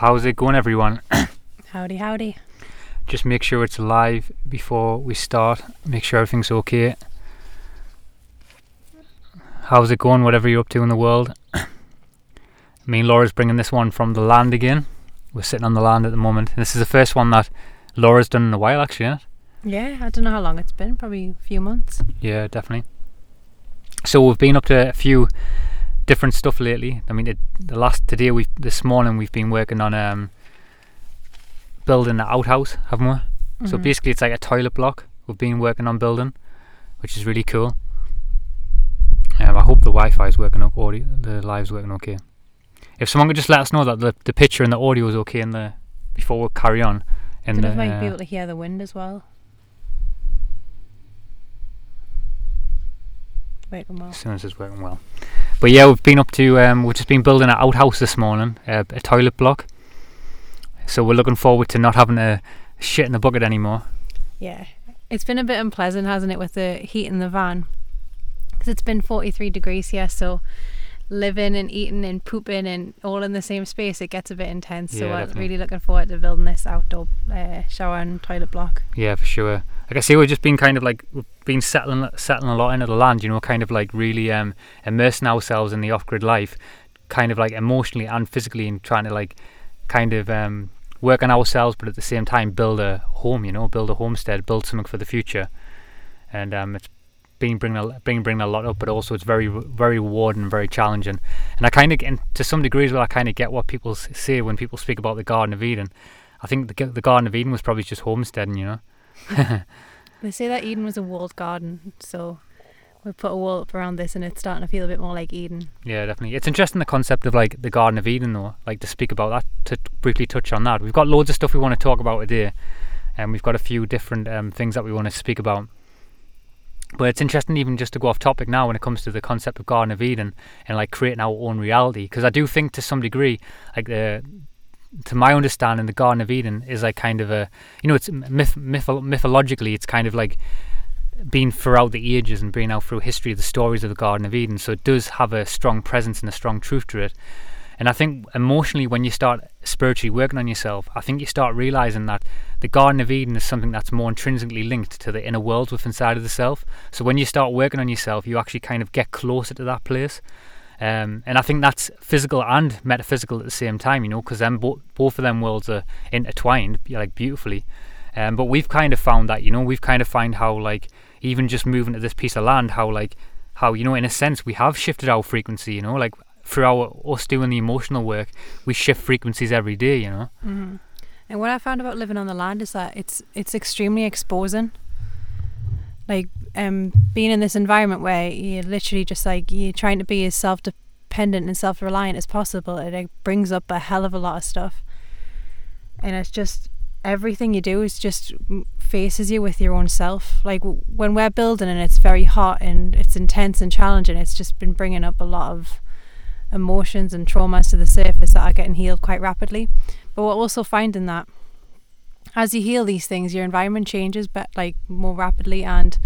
How's it going, everyone? Howdy, howdy. Just make sure it's live before we start. Make sure everything's okay. How's it going, whatever you're up to in the world? Me and Laura's bringing this one from the land again. We're sitting on the land at the moment. This is the first one that Laura's done in a while, actually, isn't it? Yeah, I don't know how long it's been, probably a few months. Yeah, definitely. So we've been up to a few different stuff lately. I mean, it, the last today we this morning we've been working on um building the outhouse, haven't we? So Mhm. basically, it's like a toilet block we've been working on building, which is really cool. Um, I hope the Wi-Fi is working up, audio, the live's working okay. If someone could just let us know that the, the picture and the audio is okay in the before we carry on. In Don't the, know if I might be uh, able to hear the wind as well. Working well. as soon as it's working well. But yeah, we've been up to um, we've just been building an outhouse this morning, uh, a toilet block. So we're looking forward to not having to shit in the bucket anymore. Yeah, it's been a bit unpleasant, hasn't it, with the heat in the van? Because it's been 43 degrees here, so living and eating and pooping and all in the same space, it gets a bit intense. so Yeah, I'm definitely. really looking forward to building this outdoor uh, shower and toilet block. Yeah, for sure. Like I say, we've just been kind of like we've been settling settling a lot into the land. You know, kind of like really um, immersing ourselves in the off-grid life, kind of like emotionally and physically, and trying to like kind of um, work on ourselves, but at the same time build a home. You know, build a homestead, build something for the future. And um, it's been bringing a, been bringing a lot up, but also it's very very rewarding and very challenging. And I kind of, and to some degrees, well, I kind of get what people say when people speak about the Garden of Eden. I think the, the Garden of Eden was probably just homesteading. You know. They say that Eden was a walled garden, so we put a wall up around this and it's starting to feel a bit more like Eden. Yeah, definitely. It's interesting the concept of like the Garden of Eden, though. Like to speak about that, to briefly touch on that. We've got loads of stuff we want to talk about today, and we've got a few different um, things that we want to speak about. But it's interesting, even just to go off topic now, when it comes to the concept of Garden of Eden and like creating our own reality, because I do think to some degree, like the to my understanding, the Garden of Eden is like kind of a, you know, it's myth, mytho- mythologically, it's kind of like been throughout the ages and being out through history the stories of the Garden of Eden. So it does have a strong presence and a strong truth to it. And I think emotionally, when you start spiritually working on yourself, I think you start realizing that the Garden of Eden is something that's more intrinsically linked to the inner world within inside of the self. So when you start working on yourself, you actually kind of get closer to that place. Um, and I think that's physical and metaphysical at the same time, you know, because then bo- both of them worlds are intertwined, like beautifully. Um, but we've kind of found that, you know, we've kind of found how like even just moving to this piece of land, how like how you know, in a sense, we have shifted our frequency, you know, like through our us doing the emotional work, we shift frequencies every day, you know. hmm And what I found about living on the land is that it's it's extremely exposing. Like um, being in this environment where you're literally just like you're trying to be as self dependent and self reliant as possible, it like, brings up a hell of a lot of stuff. And it's just everything you do is just faces you with your own self. Like when we're building and it's very hot and it's intense and challenging, it's just been bringing up a lot of emotions and traumas to the surface that are getting healed quite rapidly. But we're also finding that as you heal these things, your environment changes, but like more rapidly. And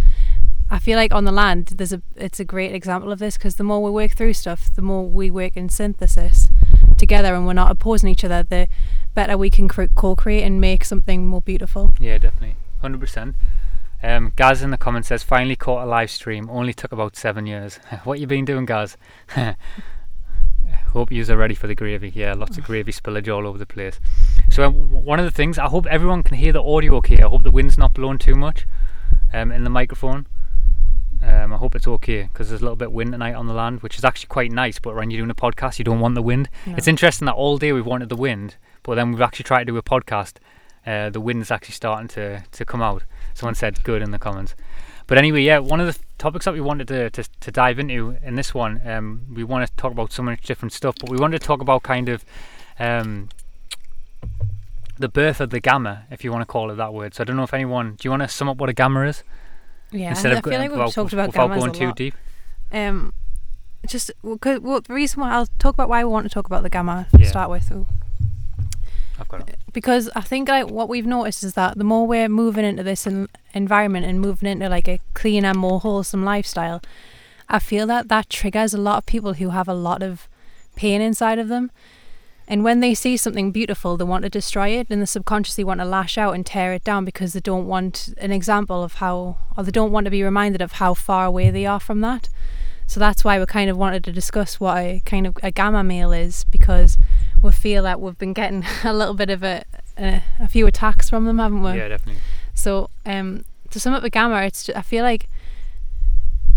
I feel like on the land, there's a it's a great example of this because the more we work through stuff, the more we work in synthesis together, and we're not opposing each other. The better we can co-create and make something more beautiful. Yeah, definitely, hundred percent. Um, Gaz in the comments says finally caught a live stream. Only took about seven years. what you been doing, Gaz? Hope yous are ready for the gravy. Yeah, lots of gravy spillage all over the place. So um, one of the things I hope everyone can hear the audio okay. I hope the wind's not blowing too much um, in the microphone. Um, I hope it's okay because there's a little bit of wind tonight on the land, which is actually quite nice. But when you're doing a podcast, you don't want the wind. It's interesting that all day we've wanted the wind, but then we've actually tried to do a podcast. Uh, the wind's actually starting to, to come out. Someone said good in the comments. But anyway, yeah, one of the topics that we wanted to, to, to dive into in this one, um, we want to talk about so much different stuff, but we wanted to talk about kind of um, the birth of the gamma, if you want to call it that word. So I don't know if anyone, do you want to sum up what a gamma is? Yeah, instead I of feel go- like we've without- talked about gamma. without gammas going too deep. Um, just well, 'cause- well, the reason why I'll talk about why we want to talk about the gamma Yeah. to start with. Ooh. I've got it. because I think like what we've noticed is that the more we're moving into this en- environment and moving into like a cleaner, more wholesome lifestyle, I feel that that triggers a lot of people who have a lot of pain inside of them. And when they see something beautiful, they want to destroy it, and they subconsciously want to lash out and tear it down because they don't want an example of how, or they don't want to be reminded of how far away they are from that. So that's why we kind of wanted to discuss what a kind of a gamma male is because we feel that we've been getting a little bit of a a, a few attacks from them, haven't we? Yeah, definitely. So um, to sum up a gamma, it's ju- I feel like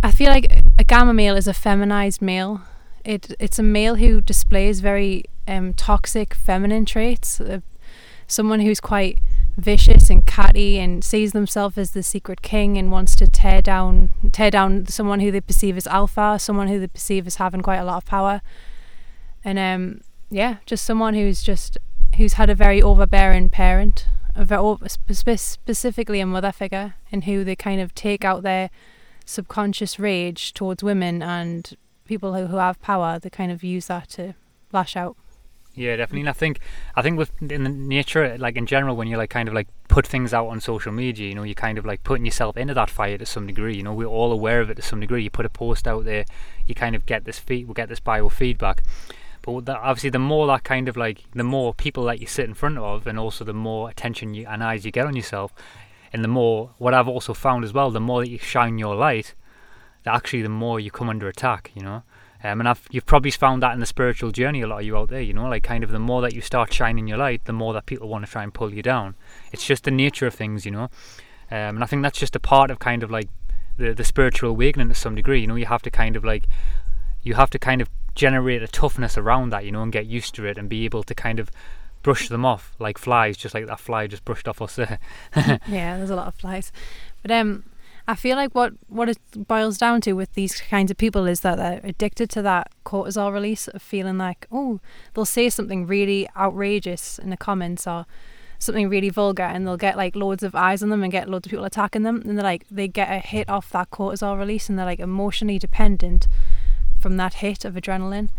I feel like a gamma male is a feminized male. It it's a male who displays very um, toxic feminine traits. Uh, someone who's quite vicious and catty and sees themselves as the secret king and wants to tear down tear down someone who they perceive as alpha, someone who they perceive as having quite a lot of power. And um yeah, just someone who's just who's had a very overbearing parent, a very specifically a mother figure, and who they kind of take out their subconscious rage towards women and people who, who have power. They kind of use that to lash out. Yeah, definitely. Mm. And I think I think with in the nature, like in general, when you like kind of like put things out on social media, you know, you're kind of like putting yourself into that fire to some degree. You know, we're all aware of it to some degree. You put a post out there, you kind of get this feed, we get this biofeedback. But that, obviously, the more that kind of like the more people that you sit in front of, and also the more attention you, and eyes you get on yourself, and the more what I've also found as well, the more that you shine your light, that actually the more you come under attack. You know. Um, and I've, you've probably found that in the spiritual journey, a lot of you out there, you know, like kind of the more that you start shining your light, the more that people want to try and pull you down. It's just the nature of things, you know. Um, and I think that's just a part of kind of like the, the spiritual awakening to some degree, you know, you have to kind of like, you have to kind of generate a toughness around that, you know, and get used to it and be able to kind of brush them off like flies, just like that fly just brushed off us there. yeah, there's a lot of flies. But um, I feel like what what it boils down to with these kinds of people is that they're addicted to that cortisol release of feeling like oh they'll say something really outrageous in the comments or something really vulgar and they'll get like loads of eyes on them and get loads of people attacking them and they're like they get a hit off that cortisol release and they're like emotionally dependent from that hit of adrenaline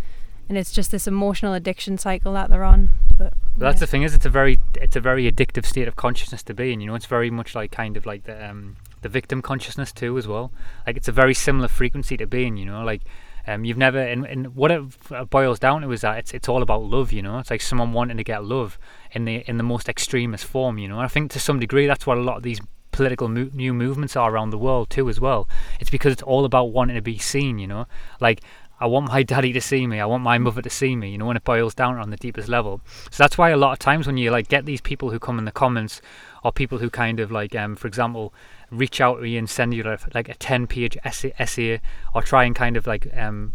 and it's just this emotional addiction cycle that they're on but Well, that's yeah. the thing is it's a very it's a very addictive state of consciousness to be in you know it's very much like kind of like the um the victim consciousness too as well like it's a very similar frequency to being you know like um you've never and, and what it boils down to is that it's it's all about love you know it's like someone wanting to get love in the in the most extremist form you know and I think to some degree that's what a lot of these political mo- new movements are around the world too as well it's because it's all about wanting to be seen you know like I want my daddy to see me. I want my mother to see me. You know, when it boils down on the deepest level. So that's why a lot of times when you like get these people who come in the comments, or people who kind of like, um, for example, reach out to you and send you like, a ten-page essay, essay, or try and kind of like um,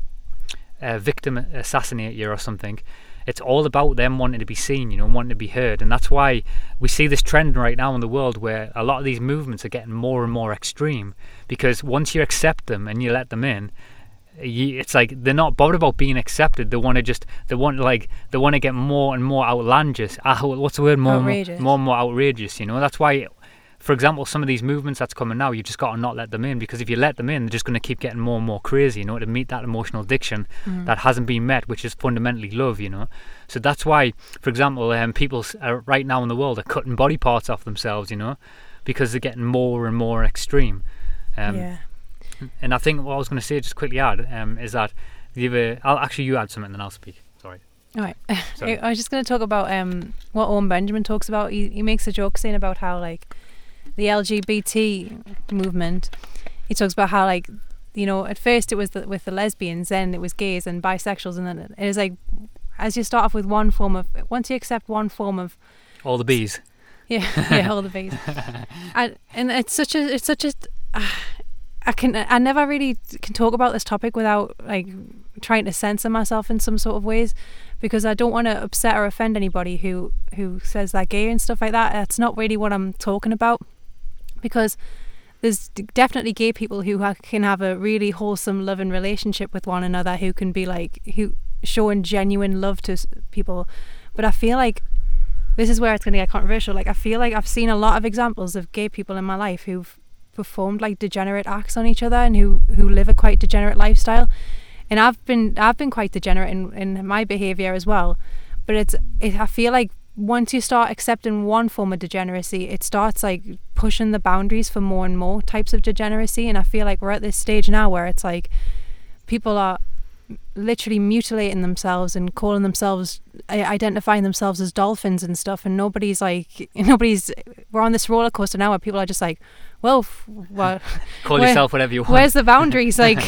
uh, victim assassinate you or something. It's all about them wanting to be seen, you know, wanting to be heard, and that's why we see this trend right now in the world where a lot of these movements are getting more and more extreme. Because once you accept them and you let them in, you, it's like they're not bothered about being accepted. They want to just they want like they want to get more and more outlandish. Ah, what's the word? More Outrageous. more, more and more outrageous. You know, that's why. For example, some of these movements that's coming now, you've just got to not let them in because if you let them in, they're just going to keep getting more and more crazy. You know, to meet that emotional addiction Mm. that hasn't been met, which is fundamentally love. You know, so that's why, for example, um, people are right now in the world are cutting body parts off themselves. You know, because they're getting more and more extreme. Um, yeah and I think what I was going to say, just quickly add, um, is that the other. I'll actually you add something, then I'll speak. Sorry. All right. Sorry. I was just going to talk about um, what Owen Benjamin talks about. He, he makes a joke saying about how like the LGBT movement. He talks about how like you know at first it was the, with the lesbians, then it was gays and bisexuals, and then it is like as you start off with one form of once you accept one form of All the bees. yeah yeah all the bees, and and it's such a it's such a I can I never really can talk about this topic without like trying to censor myself in some sort of ways because I don't want to upset or offend anybody who who says they're gay and stuff like that. That's not really what I'm talking about because there's definitely gay people who can have a really wholesome, loving relationship with one another who can be like who showing genuine love to people. But I feel like this is where it's going to get controversial. Like I feel like I've seen a lot of examples of gay people in my life who've performed like degenerate acts on each other and who who live a quite degenerate lifestyle. And I've been I've been quite degenerate in, in my behavior as well. But it's it, I feel like once you start accepting one form of degeneracy, it starts like pushing the boundaries for more and more types of degeneracy. And I feel like we're at this stage now where it's like people are literally mutilating themselves and calling themselves identifying themselves as dolphins and stuff and nobody's like nobody's we're on this roller coaster now where people are just like well well Call Where- yourself whatever you want. where's the boundaries like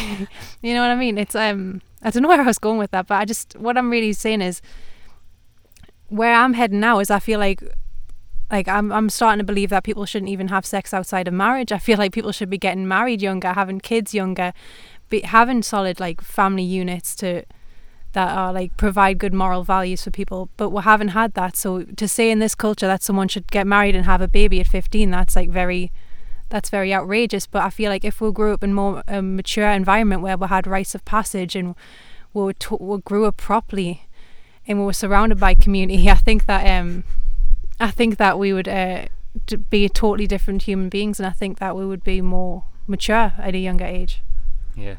you know what i mean it's um i don't know where i was going with that but i just what i'm really saying is where i'm heading now is i feel like like I'm I'm starting to believe that people shouldn't even have sex outside of marriage. I feel like people should be getting married younger, having kids younger, be having solid like family units to that are like provide good moral values for people. But we haven't had that. So to say in this culture that someone should get married and have a baby at 15, that's like very that's very outrageous. But I feel like if we grew up in more a mature environment where we had rites of passage and we to- we grew up properly and we were surrounded by community, I think that um I think that we would uh, be totally different human beings, and I think that we would be more mature at a younger age. Yeah.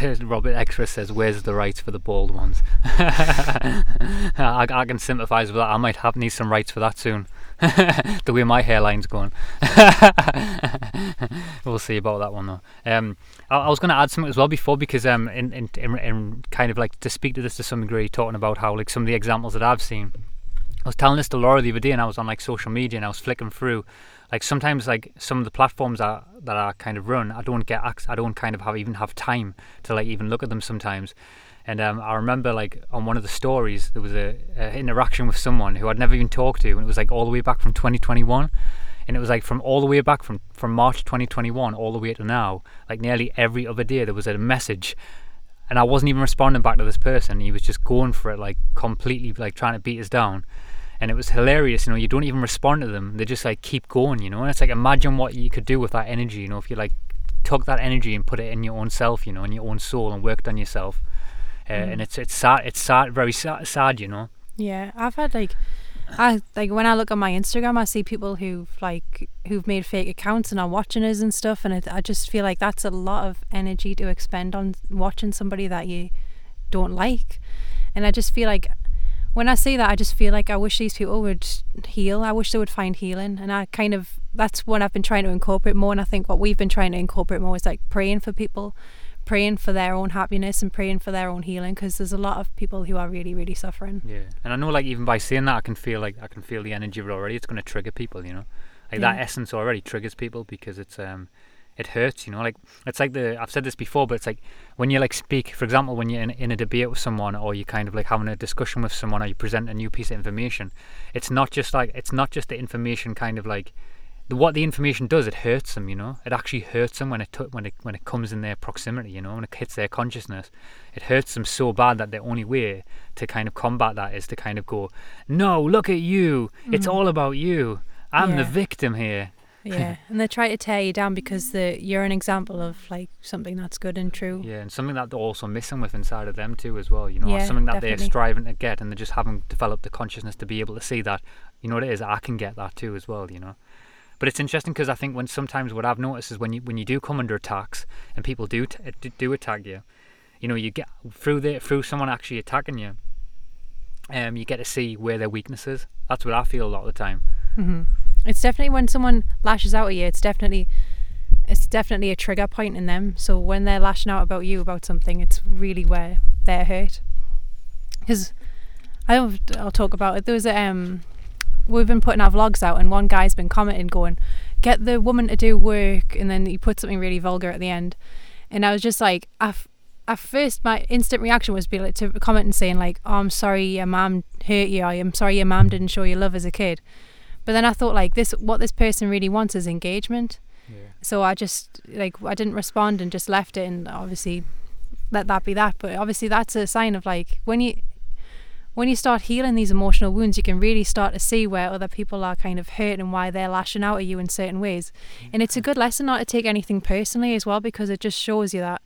Robert Extra says, "Where's the rights for the bald ones?" I, I can sympathise with that. I might have need some rights for that soon. the way my hairline's going. we'll see about that one though. Um, I, I was going to add something as well before because um, in, in in in kind of like to speak to this to some degree, talking about how like some of the examples that I've seen. I was telling this to Laura the other day, and I was on like social media, and I was flicking through. Like sometimes, like some of the platforms that that I kind of run, I don't get. I don't kind of have even have time to like even look at them sometimes. And um, I remember like on one of the stories, there was a, a interaction with someone who I'd never even talked to, and it was like all the way back from 2021 and it was like from all the way back from from March 2021 all the way to now like nearly every other day there was a message. And I wasn't even responding back to this person. He was just going for it like completely like trying to beat us down. And it was hilarious you know you don't even respond to them. They just like keep going you know? And it's like imagine what you could do with that energy you know if you like took that energy and put it in your own self you know in your own soul and worked on yourself uh, Mm. and it's it's sad it's sad very sad, sad you know Yeah, I've had like, I like when I look on my Instagram, I see people who've like who've made fake accounts and are watching us and stuff, and it, I just feel like that's a lot of energy to expend on watching somebody that you don't like, and I just feel like when I see that, I just feel like I wish these people would heal. I wish they would find healing, and I kind of that's what I've been trying to incorporate more. And I think what we've been trying to incorporate more is like praying for people, praying for their own happiness and praying for their own healing, because there's a lot of people who are really, really suffering. Yeah, and I know like even by saying that, I can feel like I can feel the energy of it already. It's going to trigger people, you know, like that essence already triggers people because it's um, it hurts, you know. Like it's like the I've said this before, but it's like when you like speak, for example, when you're in, in a debate with someone or you're kind of like having a discussion with someone or you present a new piece of information. It's not just like it's not just the information kind of like the, what the information does. It hurts them, you know. It actually hurts them when it t- when it when it comes in their proximity, you know, when it hits their consciousness. It hurts them so bad that the only way to kind of combat that is to kind of go, no, look at you. It's Mhm. all about you. I'm the victim here. Yeah, and they try to tear you down because the you're an example of like something that's good and true. Yeah, and something that they're also missing with inside of them too, as well. You know, or Yeah, something that definitely. they're striving to get, and they just haven't developed the consciousness to be able to see that. You know what it is? I can get that too, as well. You know. But it's interesting because I think when sometimes what I've noticed is when you when you do come under attacks and people do t- uh, do- attack you, you know, you get through the through someone actually attacking you, um, you get to see where their weakness is. That's what I feel a lot of the time. hmm It's definitely when someone lashes out at you. It's definitely it's definitely a trigger point in them. So when they're lashing out about you about something, it's really where they're hurt. Because I. I'll talk about it. There was a, um, we've been putting our vlogs out, and one guy's been commenting, going, "Get the woman to do work," and then he put something really vulgar at the end, and I was just like, I. f- At first, my instant reaction was be like to comment and saying like, "Oh, I'm sorry, your mum hurt you. I'm sorry, your mum didn't show you love as a kid." But then I thought like this, what this person really wants is engagement. Yeah. So I just like I didn't respond and just left it, and obviously let that be that. But obviously that's a sign of like when you when you start healing these emotional wounds, you can really start to see where other people are kind of hurt and why they're lashing out at you in certain ways. And it's a good lesson not to take anything personally as well, because it just shows you that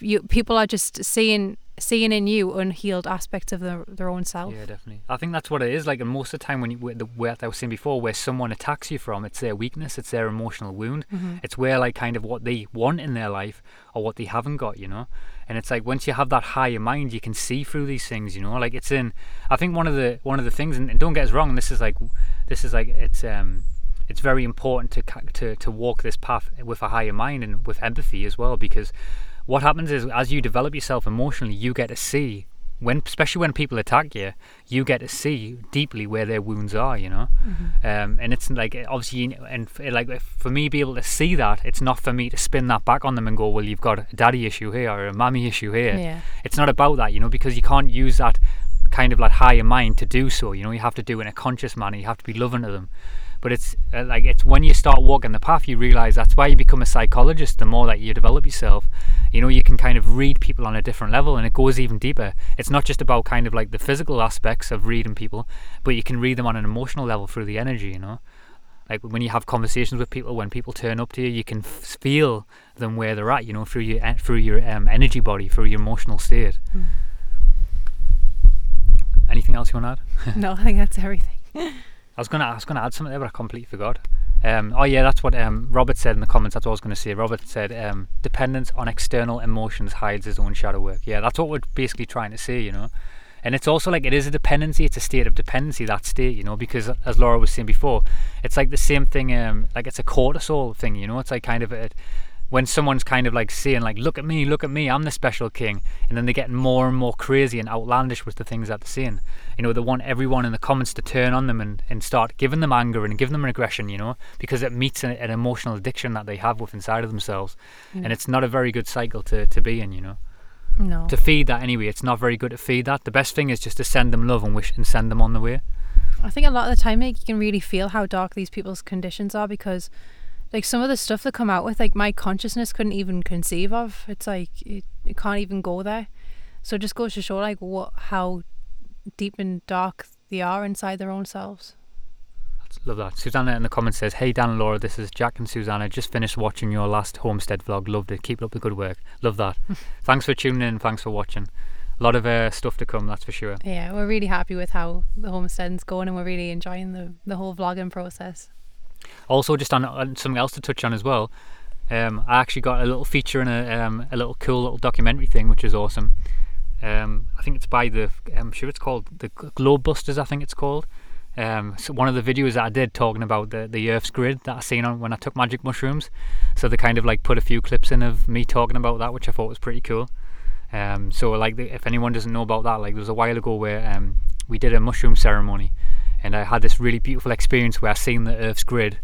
you people are just seeing seeing in you unhealed aspects of their, their own self. Yeah, definitely. I think that's what it is. Like, and most of the time, when you, where the where I was saying before, where someone attacks you from, it's their weakness, it's their emotional wound. hmm It's where like kind of what they want in their life or what they haven't got, you know. And it's like once you have that higher mind, you can see through these things, you know. Like it's in. I think one of the one of the things, and, and don't get us wrong, this is like, this is like it's um, it's very important to to to walk this path with a higher mind and with empathy as well, because what happens is as you develop yourself emotionally, you get to see when, especially when people attack you, you get to see deeply where their wounds are. You know, Mm-hmm. um, and it's like obviously, and like for me, be able to see that, it's not for me to spin that back on them and go, well, you've got a daddy issue here or a mommy issue here. Yeah. It's not about that, you know, because you can't use that kind of like higher mind to do so. You know, you have to do it in a conscious manner. You have to be loving to them. But it's uh, like it's when you start walking the path, you realize that's why you become a psychologist. The more that you develop yourself, you know, you can kind of read people on a different level, and it goes even deeper. It's not just about kind of like the physical aspects of reading people, but you can read them on an emotional level through the energy. You know, like when you have conversations with people, when people turn up to you, you can f- feel them where they're at. You know, through your through your um, energy body, through your emotional state. Mm. Anything else you want to add? no, I think that's everything. I was gonna I was gonna add something there, but I completely forgot. Um, oh yeah, that's what um, Robert said in the comments. That's what I was gonna say. Robert said um, dependence on external emotions hides his own shadow work. Yeah, that's what we're basically trying to say, you know. And it's also like it is a dependency. It's a state of dependency. That state, you know, because as Laura was saying before, it's like the same thing. Um, like it's a cortisol thing, you know. It's like kind of a, when someone's kind of like saying like, "Look at me, look at me, I'm the special king," and then they get more and more crazy and outlandish with the things that they're saying. You know, they want everyone in the comments to turn on them and, and start giving them anger and giving them aggression. You know, because it meets an, an emotional addiction that they have with inside of themselves, Mm. and it's not a very good cycle to to be in. You know, No. to feed that anyway. It's not very good to feed that. The best thing is just to send them love and wish and send them on the way. I think a lot of the time, like, you can really feel how dark these people's conditions are because, like, some of the stuff that come out with, like, my consciousness couldn't even conceive of. It's like it, it can't even go there. So it just goes to show, like, what how deep and dark they are inside their own selves. Love that. Susanna in the comments says, Hey Dan and Laura, this is Jack and Susanna. Just finished watching your last homestead vlog. Loved it. Keep up the good work. Love that. thanks for tuning in. Thanks for watching. A lot of uh, stuff to come, that's for sure. Yeah, we're really happy with how the homestead's going, and we're really enjoying the the whole vlogging process. Also, just on, on something else to touch on as well, um, I actually got a little feature in a, um, a little cool little documentary thing, which is awesome. Um, I think it's by the, I'm sure it's called the Globe Busters, I think it's called. Um, so one of the videos that I did talking about the, the Earth's grid that I seen on when I took magic mushrooms. So they kind of like put a few clips in of me talking about that, which I thought was pretty cool. Um, so like the, if anyone doesn't know about that, like there was a while ago where um, we did a mushroom ceremony, and I had this really beautiful experience where I seen the Earth's grid.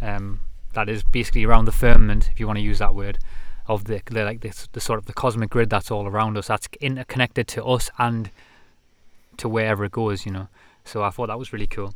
Um, that is basically around the firmament, if you want to use that word, of the, the like this the sort of the cosmic grid that's all around us. That's interconnected to us and to wherever it goes, you know. So I thought that was really cool.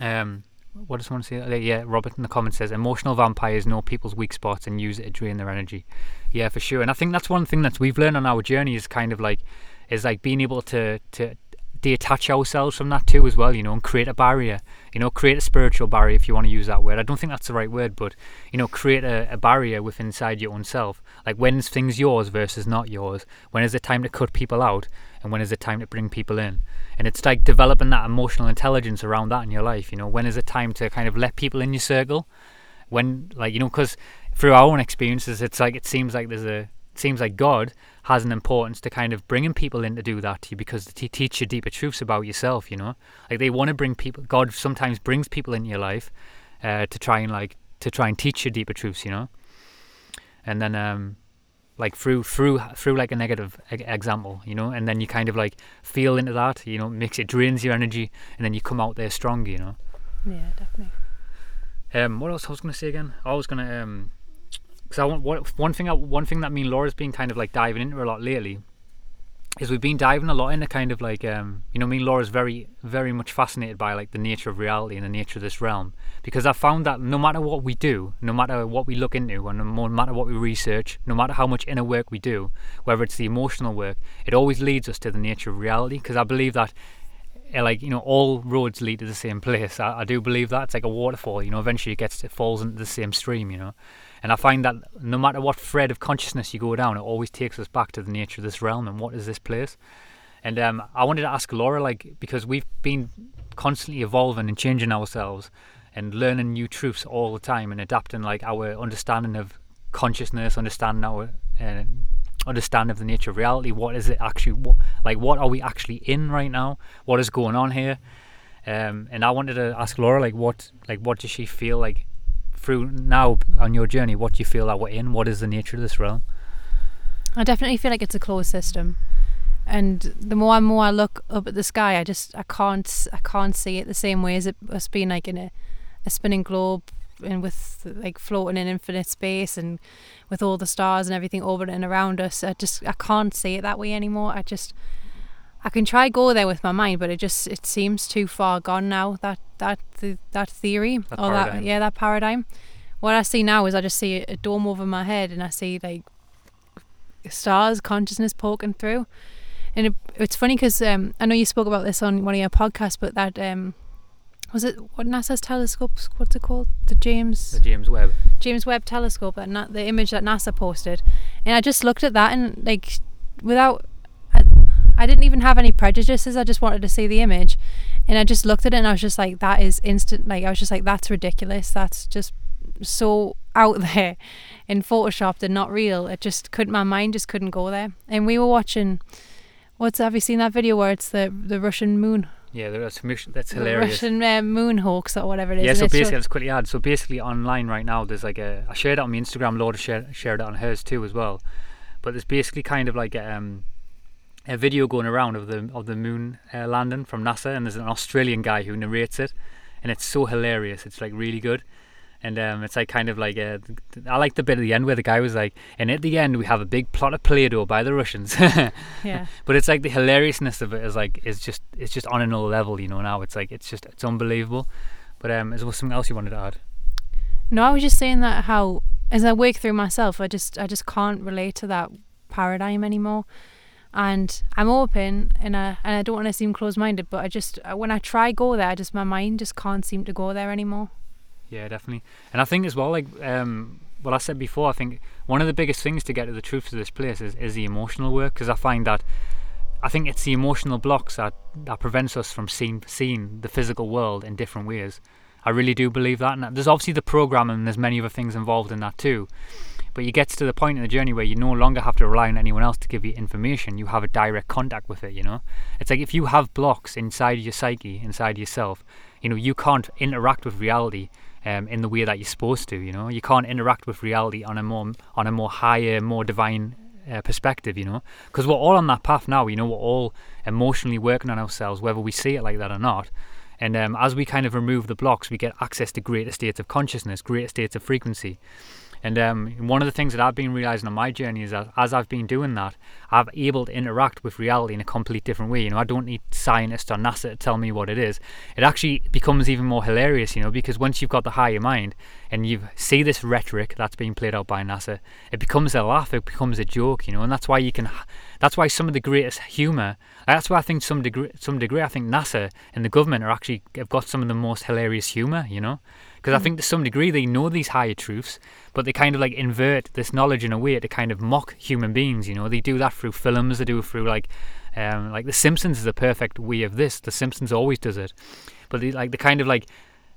Um, what does someone say? Uh, Yeah, Robert in the comments says emotional vampires know people's weak spots and use it to drain their energy. Yeah, for sure. And I think that's one thing that we've learned on our journey is kind of like is like being able to to detach ourselves from that too as well, you know, and create a barrier. You know, create a spiritual barrier if you want to use that word. I don't think that's the right word, but you know, create a, a barrier within inside your own self. Like when's things yours versus not yours? When is it time to cut people out and when is it time to bring people in? And it's like developing that emotional intelligence around that in your life. You know, when is it time to kind of let people in your circle? When, like, you know, because through our own experiences, it's like it seems like there's a, seems like God has an importance to kind of bringing people in to do that to you because He teach you deeper truths about yourself. You know, like they want to bring people. God sometimes brings people into your life uh, to try and like to try and teach you deeper truths. You know, and then um, like through through through like a negative e- example, you know, and then you kind of like feel into that, you know, makes it drains your energy, and then you come out there stronger, you know. Yeah, definitely. Um, what else I was gonna say again? I was gonna um, because I want one thing one thing that me and Laura's been kind of like diving into a lot lately is we've been diving a lot into kind of like um, you know, me and Laura's very very much fascinated by like the nature of reality and the nature of this realm. Because I found that no matter what we do, no matter what we look into, and no matter what we research, no matter how much inner work we do, whether it's the emotional work, it always leads us to the nature of reality. Because I believe that like you know all roads lead to the same place. I, I do believe that. It's like a waterfall you know eventually it gets it falls into the same stream you know. And I find that no matter what thread of consciousness you go down it always takes us back to the nature of this realm and what is this place. And um, I wanted to ask Laura like because we've been constantly evolving and changing ourselves and learning new truths all the time and adapting like our understanding of consciousness understanding our uh, understanding of the nature of reality. What is it actually what like what are we actually in right now? What is going on here? Um, and I wanted to ask Laura like what like what does she feel like through now on your journey, what do you feel that we're in? What is the nature of this realm? I definitely feel like it's a closed system, and the more and more I look up at the sky, I just I can't I can't see it the same way as it us being like in a, a spinning globe and with like floating in infinite space and with all the stars and everything orbiting around us. I just I can't see it that way anymore. I just I can try go there with my mind, but it just it seems too far gone now. That that that theory That or that yeah that paradigm. What I see now is I just see a dome over my head and I see like stars, consciousness poking through. And it, it's funny because um, I know you spoke about this on one of your podcasts, but that um, was it what NASA's telescope? What's it called? The James The James Webb. James Webb Telescope, that na- the image that NASA posted, and I just looked at that and like without, I, I didn't even have any prejudices. I just wanted to see the image, and I just looked at it and I was just like, that is instant. Like I was just like, that's ridiculous. That's just so out there and photoshopped and not real. It just couldn't. My mind just couldn't go there. And we were watching. What's have you seen that video where it's the the Russian moon, Yeah, that's that's hilarious. Russian uh, moon hoax or whatever it is? Yeah, so basically, let's quickly add. So basically, online right now, there's like a. I shared it on my Instagram. Laura shared shared it on hers too as well. But there's basically kind of like a, um, a video going around of the of the moon uh, landing from NASA, and there's an Australian guy who narrates it, and it's so hilarious. It's like really good. And um, it's like kind of like a, I like the bit at the end where the guy was like, and at the end we have a big plot of Play-Doh by the Russians. yeah. but it's like the hilariousness of it is like is just it's just on another level, you know. Now it's like it's just it's unbelievable. But um, is there something else you wanted to add? No, I was just saying that how as I work through myself, I just I just can't relate to that paradigm anymore. And I'm open, and I and I don't want to seem closed-minded, but I just uh, when I try go there, I just my mind just can't seem to go there anymore. Yeah, definitely. And I think as well, like um, what I said before, I think one of the biggest things to get to the truth of this place is, is the emotional work because I find that I think it's the emotional blocks that, that prevents us from seeing seeing the physical world in different ways. I really do believe that, and there's obviously the programming. and There's many other things involved in that too. But you get to the point in the journey where you no longer have to rely on anyone else to give you information. You have a direct contact with it. You know, it's like if you have blocks inside your psyche, inside yourself, you know, you can't interact with reality um, in the way that you're supposed to. You know, you can't interact with reality on a more on a more higher, more divine uh, perspective. You know, because we're all on that path now. You know, we're all emotionally working on ourselves, whether we see it like that or not. And um, as we kind of remove the blocks, we get access to greater states of consciousness, greater states of frequency. And um, one of the things that I've been realizing on my journey is that as I've been doing that, I've able to interact with reality in a complete different way. You know, I don't need scientists or NASA to tell me what it is. It actually becomes even more hilarious, you know, because once you've got the higher mind and you see this rhetoric that's being played out by NASA, it becomes a laugh, it becomes a joke, you know, and that's why you can. That's why some of the greatest humor. That's why I think some degree, some degree, I think NASA and the government are actually have got some of the most hilarious humor, you know because I think to some degree they know these higher truths, but they kind of like invert this knowledge in a way to kind of mock human beings. You know, they do that through films, they do it through like, um, like The Simpsons is a perfect way of this. The Simpsons always does it, but they like the kind of like,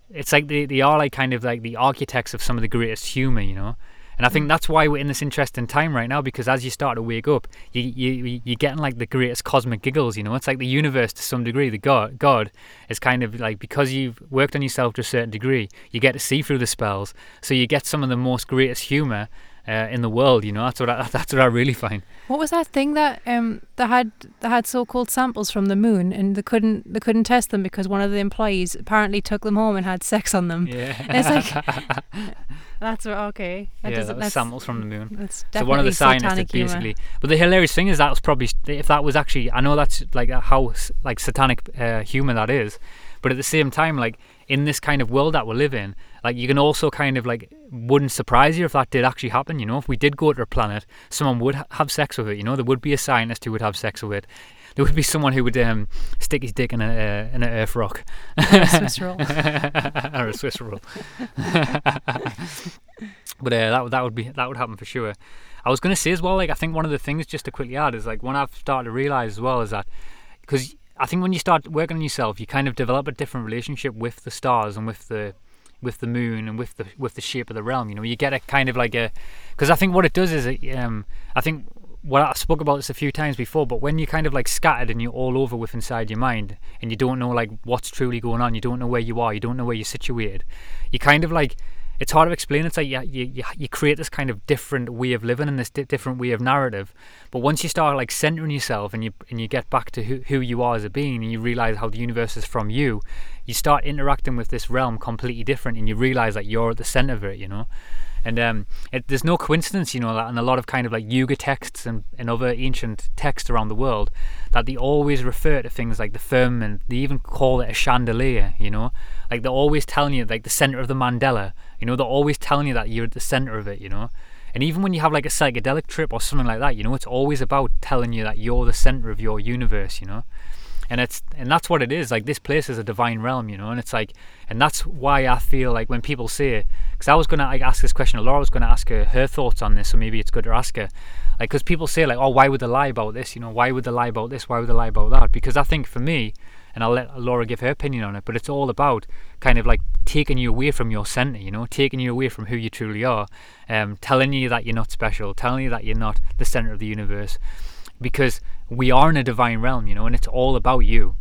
it's like they they are like kind of like the architects of some of the greatest humor. You know. And I think mm. that's why we're in this interesting time right now because as you start to wake up, you, you you're getting like the greatest cosmic giggles. You know, it's like the universe to some degree. The God God is kind of like because you've worked on yourself to a certain degree, you get to see through the spells. So you get some of the most greatest humor uh, in the world. You know, that's what I, that's what I really find. What was that thing that um that had that had so-called samples from the moon and they couldn't they couldn't test them because one of the employees apparently took them home and had sex on them. Yeah, It's like that's what, okay. That yeah, doesn't that was samples from the moon. That's So one of the definitely scientists satanic that humour. basically, but the hilarious thing is that was probably if that was actually I know that's like how like satanic uh, humor that is, but at the same time like in this kind of world that we live in, like you can also kind of like wouldn't surprise you if that did actually happen. You know, if we did go to a planet, someone would ha- have sex with it. You know, there would be a scientist who would have sex with it. There would be someone who would um, stick his dick in a uh, in an earth rock Or a Swiss roll. or a Swiss roll. but uh, that would- that would be that would happen for sure. I was going to say as well, like I think one of the things just to quickly add is like when I've started to realize as well is that because I think when you start working on yourself, you kind of develop a different relationship with the stars and with the with the moon and with the with the shape of the realm. You know, you get a kind of like a because I think what it does is it, um I think what I spoke about this a few times before, but when you're kind of like scattered and you're all over with inside your mind and you don't know like what's truly going on, you don't know where you are, you don't know where you're situated, you kind of like it's hard to explain. It's like you, you, you create this kind of different way of living and this di- different way of narrative. But once you start like centering yourself and you and you get back to who, who you are as a being and you realize how the universe is from you, you start interacting with this realm completely different and you realize that you're at the center of it, you know. And um, it, there's no coincidence, you know, that in a lot of kind of like yoga texts and, and other ancient texts around the world, that they always refer to things like the firmament. They even call it a chandelier, you know. Like they're always telling you, like the center of the mandala, you know, they're always telling you that you're at the center of it, you know. And even when you have like a psychedelic trip or something like that, you know, it's always about telling you that you're the center of your universe, you know? And it's and that's what it is like this place is a divine realm you know? And it's like and that's why i feel like when people say because i was to like, ask this question laura was to ask her her thoughts on this so maybe it's good to ask her. Like because people say like oh why would they lie about this? You know why would they lie about this? Why would they lie about that because i think for me and i'll let laura give her opinion on it but it's all about kind of like taking you away from your center you know taking you away from who you truly are um telling you that you're not special telling you that you're not the center of the universe because we are in a divine realm, you know, and it's all about you.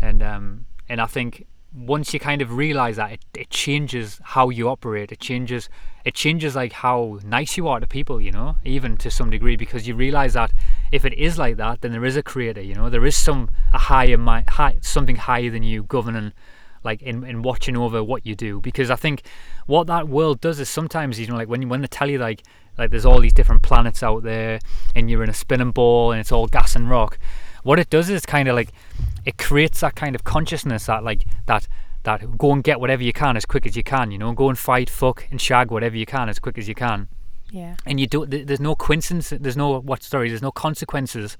And um, and I think once you kind of realize that, it, it changes how you operate. It changes it changes like how nice you are to people, you know, even to some degree, because you realize that if it is like that, then there is a creator, you know, there is some a higher high, something higher than you governing like in, in watching over what you do. Because I think what that world does is sometimes you know like when when they tell you like like there's all these different planets out there and you're in a spinning ball and it's all gas and rock what it does is kind of like it creates that kind of consciousness that like that that go and get whatever you can as quick as you can you know go and fight fuck and shag whatever you can as quick as you can yeah and you don't. there's no coincidence there's no what story there's no consequences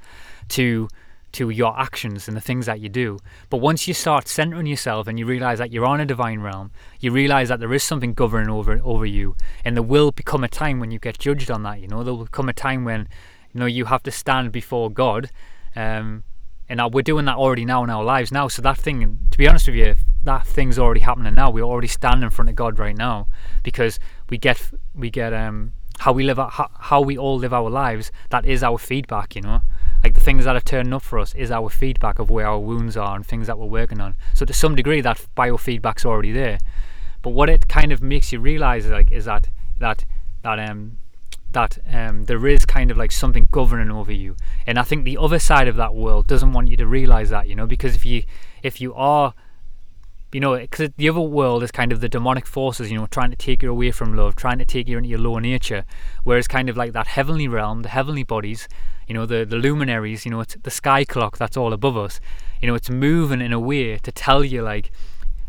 to to your actions and the things that you do. But once you start centering yourself and you realize that you're on a divine realm, you realize that there is something governing over over you, and there will become a time when you get judged on that. You know, there will come a time when you know you have to stand before God. Um, and we're doing that already now in our lives now. So that thing, to be honest with you, that thing's already happening now. We already stand in front of God right now because we get we get um how we live how, how we all live our lives. That is our feedback, you know like the things that are turning up for us is our feedback of where our wounds are and things that we're working on. So to some degree, that biofeedback's already there. But what it kind of makes you realize, like, is that that that um that um there is kind of like something governing over you. And I think the other side of that world doesn't want you to realize that, you know, because if you if you are you know, because the other world is kind of the demonic forces, you know, trying to take you away from love, trying to take you into your lower nature. Whereas, kind of like that heavenly realm, the heavenly bodies, you know, the, the luminaries, you know, it's the sky clock that's all above us. You know, it's moving in a way to tell you, like,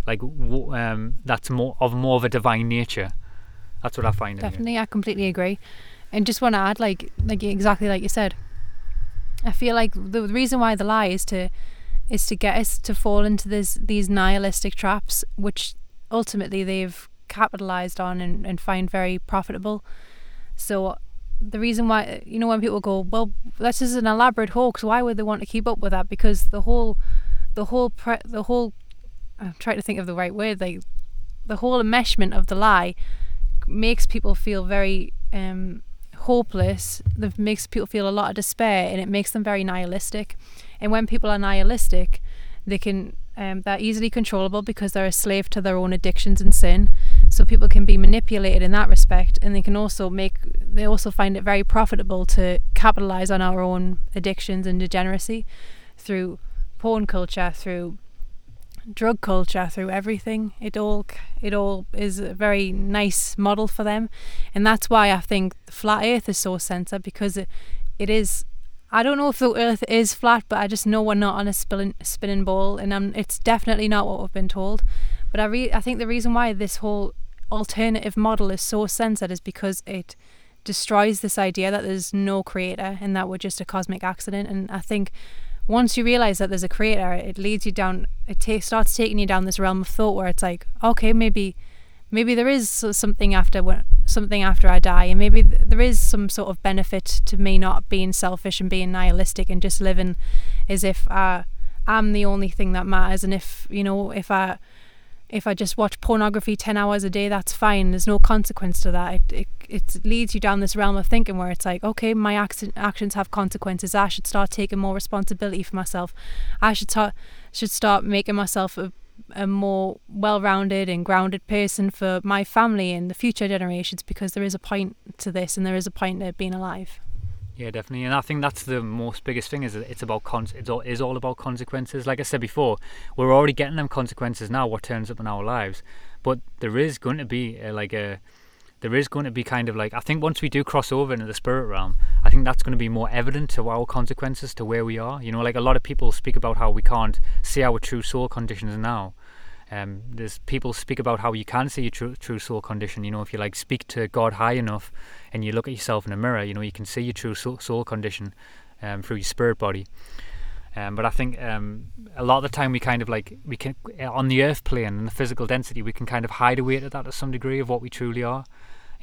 like um, that's more of more of a divine nature. That's what I find. Definitely, I completely agree. And just want to add, like, like exactly like you said, I feel like the reason why the lie is to is to get us to fall into this these nihilistic traps, which ultimately they've capitalized on and, and find very profitable. So the reason why you know when people go, well, this is an elaborate hoax. Why would they want to keep up with that? Because the whole, the whole, pre- the whole. I'm trying to think of the right word. Like the whole enmeshment of the lie makes people feel very um, hopeless. That makes people feel a lot of despair, and it makes them very nihilistic. And when people are nihilistic, they can um, they're easily controllable because they're a slave to their own addictions and sin. So people can be manipulated in that respect, and they can also make they also find it very profitable to capitalize on our own addictions and degeneracy through porn culture, through drug culture, through everything. It all it all is a very nice model for them, and that's why I think flat Earth is so censored because it it is I don't know if the Earth is flat, but I just know we're not on a spinning spinning ball, and I'm, it's definitely not what we've been told. But I re- I think the reason why this whole alternative model is so censored is because it destroys this idea that there's no creator and that we're just a cosmic accident. And I think once you realize that there's a creator, it leads you down. It ta- starts taking you down this realm of thought where it's like, okay, maybe maybe there is something after when, something after I die, and maybe th- there is some sort of benefit to me not being selfish and being nihilistic and just living as if I, I'm the only thing that matters. And if you know, if I if I just watch pornography ten hours a day, that's fine. There's no consequence to that. It it, it leads you down this realm of thinking where it's like, okay, my ac- actions have consequences. I should start taking more responsibility for myself. I should start should start making myself a a more well-rounded and grounded person for my family and the future generations because there is a point to this and there is a point to being alive. Yeah, definitely, and I think that's the most biggest thing is it's about con- it's all is all about consequences. Like I said before, we're already getting them consequences now. What turns up in our lives, but there is going to be a, like a there is going to be kind of like I think once we do cross over into the spirit realm, I think that's going to be more evident to our consequences to where we are. You know, like a lot of people speak about how we can't see our true soul conditions now. Um, there's people speak about how you can see your true, true soul condition. You know, if you like speak to God high enough and you look at yourself in a mirror, you know, you can see your true soul, soul condition um, through your spirit body. Um, but I think um, a lot of the time we kind of like we can on the earth plane and the physical density we can kind of hide away to that to some degree of what we truly are.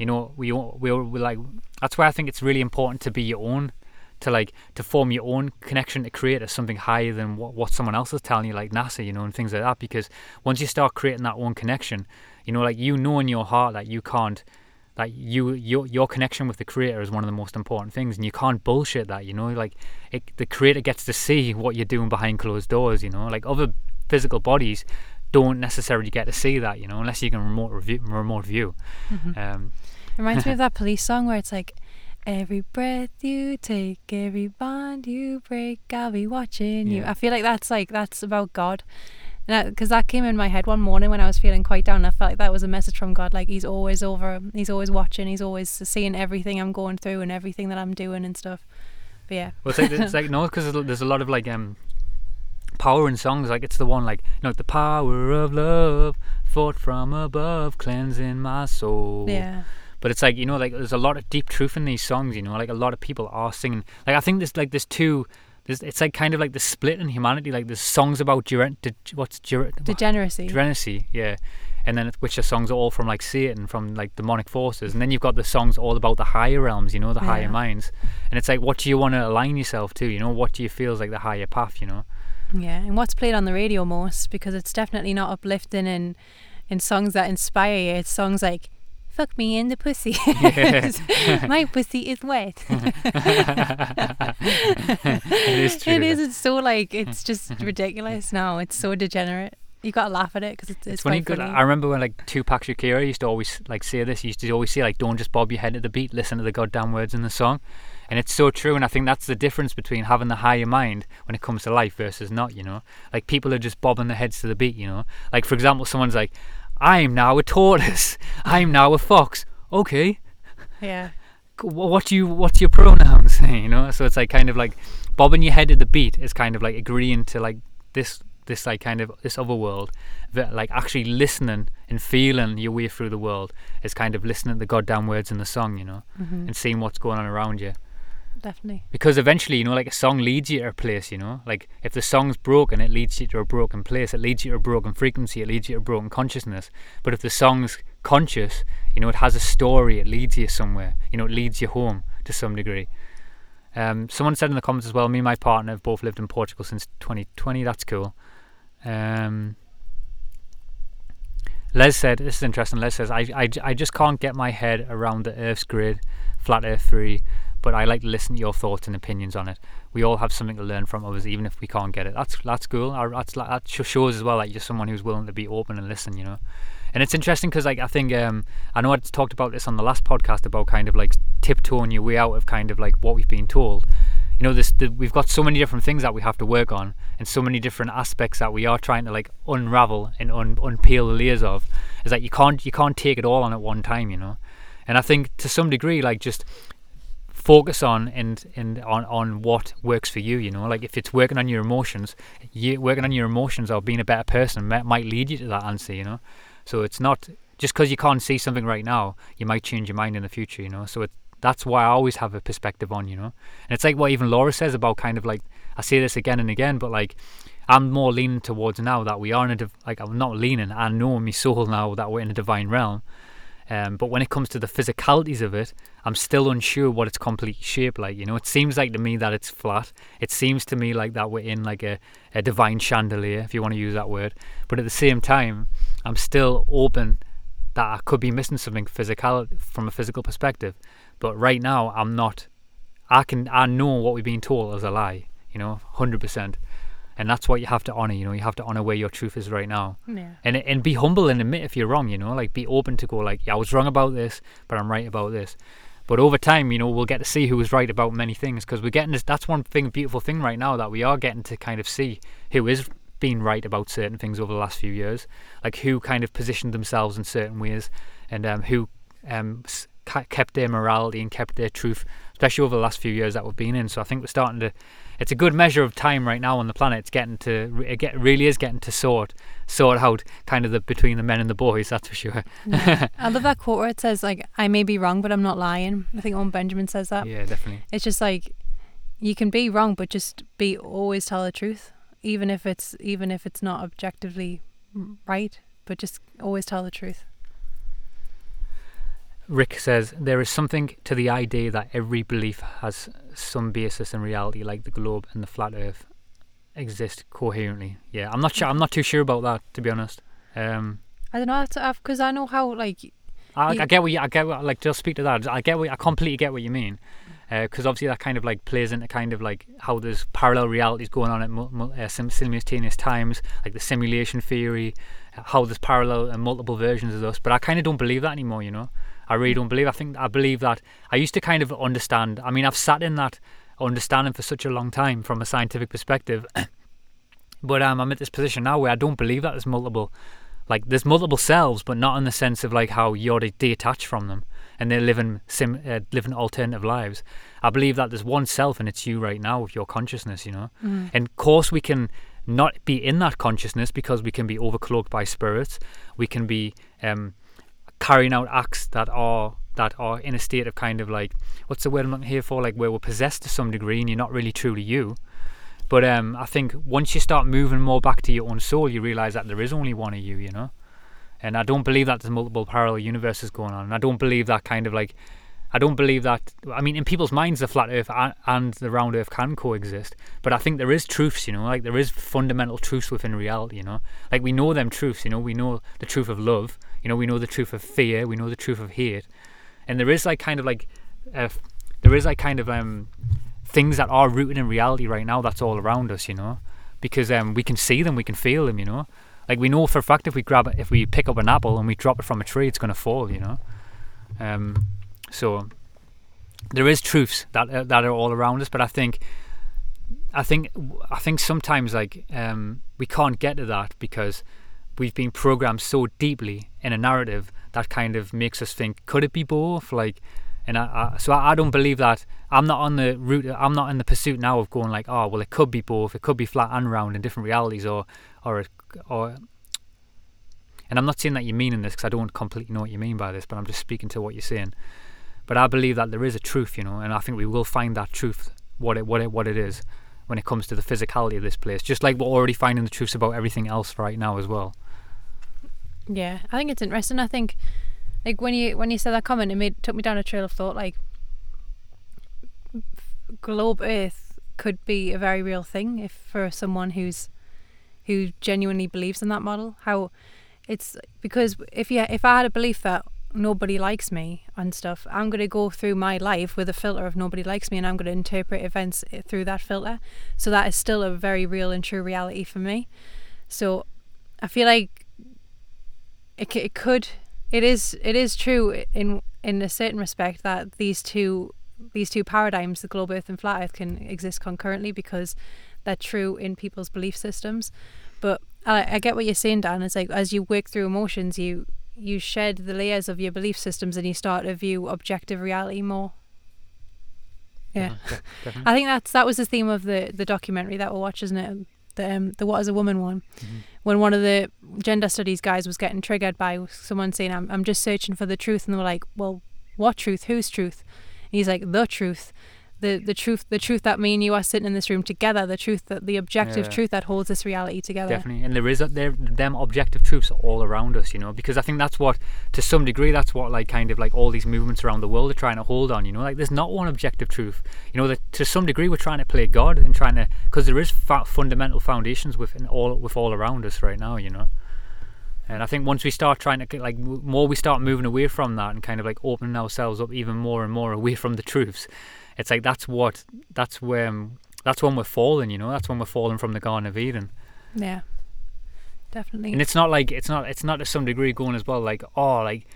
You know, we we we like that's why I think it's really important to be your own, to like to form your own connection to create something higher than what, what someone else is telling you, like NASA, you know, and things like that. Because once you start creating that own connection, you know, like you know in your heart that you can't like you your your connection with the creator is one of the most important things and you can't bullshit that you know like it, the creator gets to see what you're doing behind closed doors you know like other physical bodies don't necessarily get to see that you know unless you can remote review remote view mm-hmm. um, reminds me of that police song where it's like every breath you take every bond you break i'll be watching yeah. you i feel like that's like that's about god because that came in my head one morning when I was feeling quite down. I felt like that was a message from God. Like He's always over, He's always watching, He's always seeing everything I'm going through and everything that I'm doing and stuff. But yeah. Well, it's like, it's like no, because there's a lot of like um power in songs. Like it's the one like you know the power of love, fought from above, cleansing my soul. Yeah. But it's like you know, like there's a lot of deep truth in these songs. You know, like a lot of people are singing. Like I think there's like there's two there's, it's like kind of like the split in humanity. Like there's songs about de- what's de- degeneracy, degeneracy, yeah, and then which are songs all from like Satan, from like demonic forces, and then you've got the songs all about the higher realms, you know, the yeah. higher minds, and it's like what do you want to align yourself to, you know, what do you feel is like the higher path, you know? Yeah, and what's played on the radio most because it's definitely not uplifting and and songs that inspire you. It's songs like fuck me in the pussy. My pussy is wet. it is true. It is. It's so like it's just ridiculous now. It's so degenerate. You gotta laugh at it because it's, it's, it's funny. funny. I remember when like Tupac Shakur used to always like say this. He used to always say like, "Don't just bob your head to the beat. Listen to the goddamn words in the song." And it's so true. And I think that's the difference between having the higher mind when it comes to life versus not. You know, like people are just bobbing their heads to the beat. You know, like for example, someone's like, I'm now a tortoise. I'm now a fox. Okay. Yeah. What do you? What's your pronouns? you know. So it's like kind of like bobbing your head at the beat is kind of like agreeing to like this this like kind of this other world that like actually listening and feeling your way through the world is kind of listening to the goddamn words in the song you know mm-hmm. and seeing what's going on around you definitely. Because eventually, you know, like a song leads you to a place, you know. Like if the song's broken, it leads you to a broken place. It leads you to a broken frequency. It leads you to a broken consciousness. But if the song's conscious, you know, it has a story. It leads you somewhere. You know, it leads you home to some degree. Um, someone said in the comments as well. Me and my partner have both lived in Portugal since 2020. That's cool. Um, Les said, this is interesting. Les says, I, I, I just can't get my head around the Earth's grid, flat Earth theory, but I like to listen to your thoughts and opinions on it. We all have something to learn from others, even if we can't get it. That's that's cool. That's that shows as well that you're someone who's willing to be open and listen. You know, and it's interesting because like I think um, I know I talked about this on the last podcast about kind of like tiptoeing your way out of kind of like what we've been told. You know, this the, we've got so many different things that we have to work on, and so many different aspects that we are trying to like unravel and un, unpeel the layers of. Is that you can't you can't take it all on at one time. You know, and I think to some degree, like just focus on and and on on what works for you you know? Like if it's working on your emotions you working on your emotions or being a better person might, might lead you to that answer you know? So it's not just because you can't see something right now you might change your mind in the future you know? So that's why i always have a perspective on you know? And it's like what even laura says about kind of like i say this again and again but like i'm more leaning towards now that we are in a div- like i'm not leaning i know in my soul now that we're in a divine realm um, but when it comes to the physicalities of it, I'm still unsure what its complete shape like. You know, it seems like to me that it's flat. It seems to me like that we're in like a, a divine chandelier, if you want to use that word. But at the same time, I'm still open that I could be missing something physical from a physical perspective. But right now, I'm not. I can I know what we've been told is a lie. You know, hundred percent. And that's what you have to honor. You know, you have to honor where your truth is right now, Yeah. and and be humble and admit if you're wrong. You know, like be open to go like, yeah, I was wrong about this, but I'm right about this. But over time, you know, we'll get to see who was right about many things because we're getting this. That's one thing, beautiful thing right now that we are getting to kind of see who is being right about certain things over the last few years, like who kind of positioned themselves in certain ways, and um, who um, kept their morality and kept their truth, especially over the last few years that we've been in. So I think we're starting to. It's a good measure of time right now on the planet. It's getting to. It get, really is getting to sort sort out kind of the between the men and the boys. That's for sure. Yeah. I love that quote where it says like I may be wrong, but I'm not lying. I think Owen Benjamin says that. yeah, definitely. It's just like you can be wrong, but just be always tell the truth, even if it's even if it's not objectively right. But just always tell the truth. Rick says there is something to the idea that every belief has some basis in reality, like the globe and the flat Earth exist coherently. Yeah, I'm not sure. I'm not too sure about that, to be honest. Um, I don't know because I know how like I, I get what you, I get. What, like, just speak to that. I get. What, I completely get what you mean. Because obviously that kind of like plays into kind of like how there's parallel realities going on at mul- mul- uh, simultaneous times, like the simulation theory, how there's parallel and multiple versions of us. But I kind of don't believe that anymore. You know, I really don't believe. I think I believe that I used to kind of understand. I mean, I've sat in that understanding for such a long time from a scientific perspective. but um, I'm at this position now where I don't believe that there's multiple like there's multiple selves, but not in the sense of like how you're de- detached from them and they're living sim uh, living alternative lives. I believe that there's one self and it's you right now with your consciousness, you know. mm, And of course we can not be in that consciousness because we can be overcloaked by spirits. We can be um, carrying out acts that are that are in a state of kind of like what's the word I'm looking here for? Like where we're possessed to some degree and you're not really truly you. But um, I think once you start moving more back to your own soul, you realize that there is only one of you, you know. And I don't believe that there's multiple parallel universes going on. And I don't believe that kind of like, I don't believe that. I mean, in people's minds, the flat Earth and the round Earth can coexist. But I think there is truths, you know, like there is fundamental truths within reality, you know. Like we know them truths, you know. We know the truth of love, you know. We know the truth of fear. We know the truth of hate. And there is like kind of like, uh, there is like kind of um things that are rooted in reality right now that's all around us, you know, because um, we can see them, we can feel them, you know. Like we know for a fact if we grab if we pick up an apple and we drop it from a tree, it's going to fall, you know. Um, so there is truths that uh, that are all around us, but I think, I think, I think sometimes like um, we can't get to that because we've been programmed so deeply in a narrative that kind of makes us think, could it be both? Like, and I, I so I, I don't believe that. I'm not on the route. I'm not in the pursuit now of going like, oh, well, it could be both. It could be flat and round in different realities, or, or, or. And I'm not saying that you mean in this because I don't completely know what you mean by this, but I'm just speaking to what you're saying. But I believe that there is a truth, you know, and I think we will find that truth, what it, what it, what it is, when it comes to the physicality of this place. Just like we're already finding the truths about everything else right now as well. Yeah, I think it's interesting. I think, like when you when you said that comment, it made took me down a trail of thought. Like, globe Earth could be a very real thing if for someone who's who genuinely believes in that model. How it's because if you if I had a belief that nobody likes me and stuff, I'm gonna go through my life with a filter of nobody likes me, and I'm gonna interpret events eh, through that filter. So that is still a very real and true reality for me. So I feel like it, it could it is it is true in in a certain respect that these two these two paradigms the globe earth and flat earth can exist concurrently because they're true in people's belief systems but I, I get what you're saying Dan it's like as you work through emotions you you shed the layers of your belief systems and you start to view objective reality more yeah definitely. I think that's that was the theme of the the documentary that we'll watch, isn't it? The um, the What Is a Woman one. Mhm. When one of the gender studies guys was getting triggered by someone saying, "I'm I'm just searching for the truth," and they were like, "Well, what truth? Whose truth?" And he's like, "The truth." The, the truth the truth that me and you are sitting in this room together the truth that the objective Yeah. truth that holds this reality together. Definitely, and there is a, there them objective truths all around us, you know, because I think that's what, to some degree, that's what like kind of like all these movements around the world are trying to hold on, you know, like there's not one objective truth, you know, that to some degree we're trying to play God and trying to, because there is fa- fundamental foundations within all with all around us right now, you know, and I think once we start trying to get, like more we start moving away from that and kind of like opening ourselves up even more and more away from the truths, it's like that's what that's um, that's when we're falling. You know, that's when we're falling from the Garden of Eden. Yeah. Definitely. And it's not like it's not it's not to some degree going as well like oh like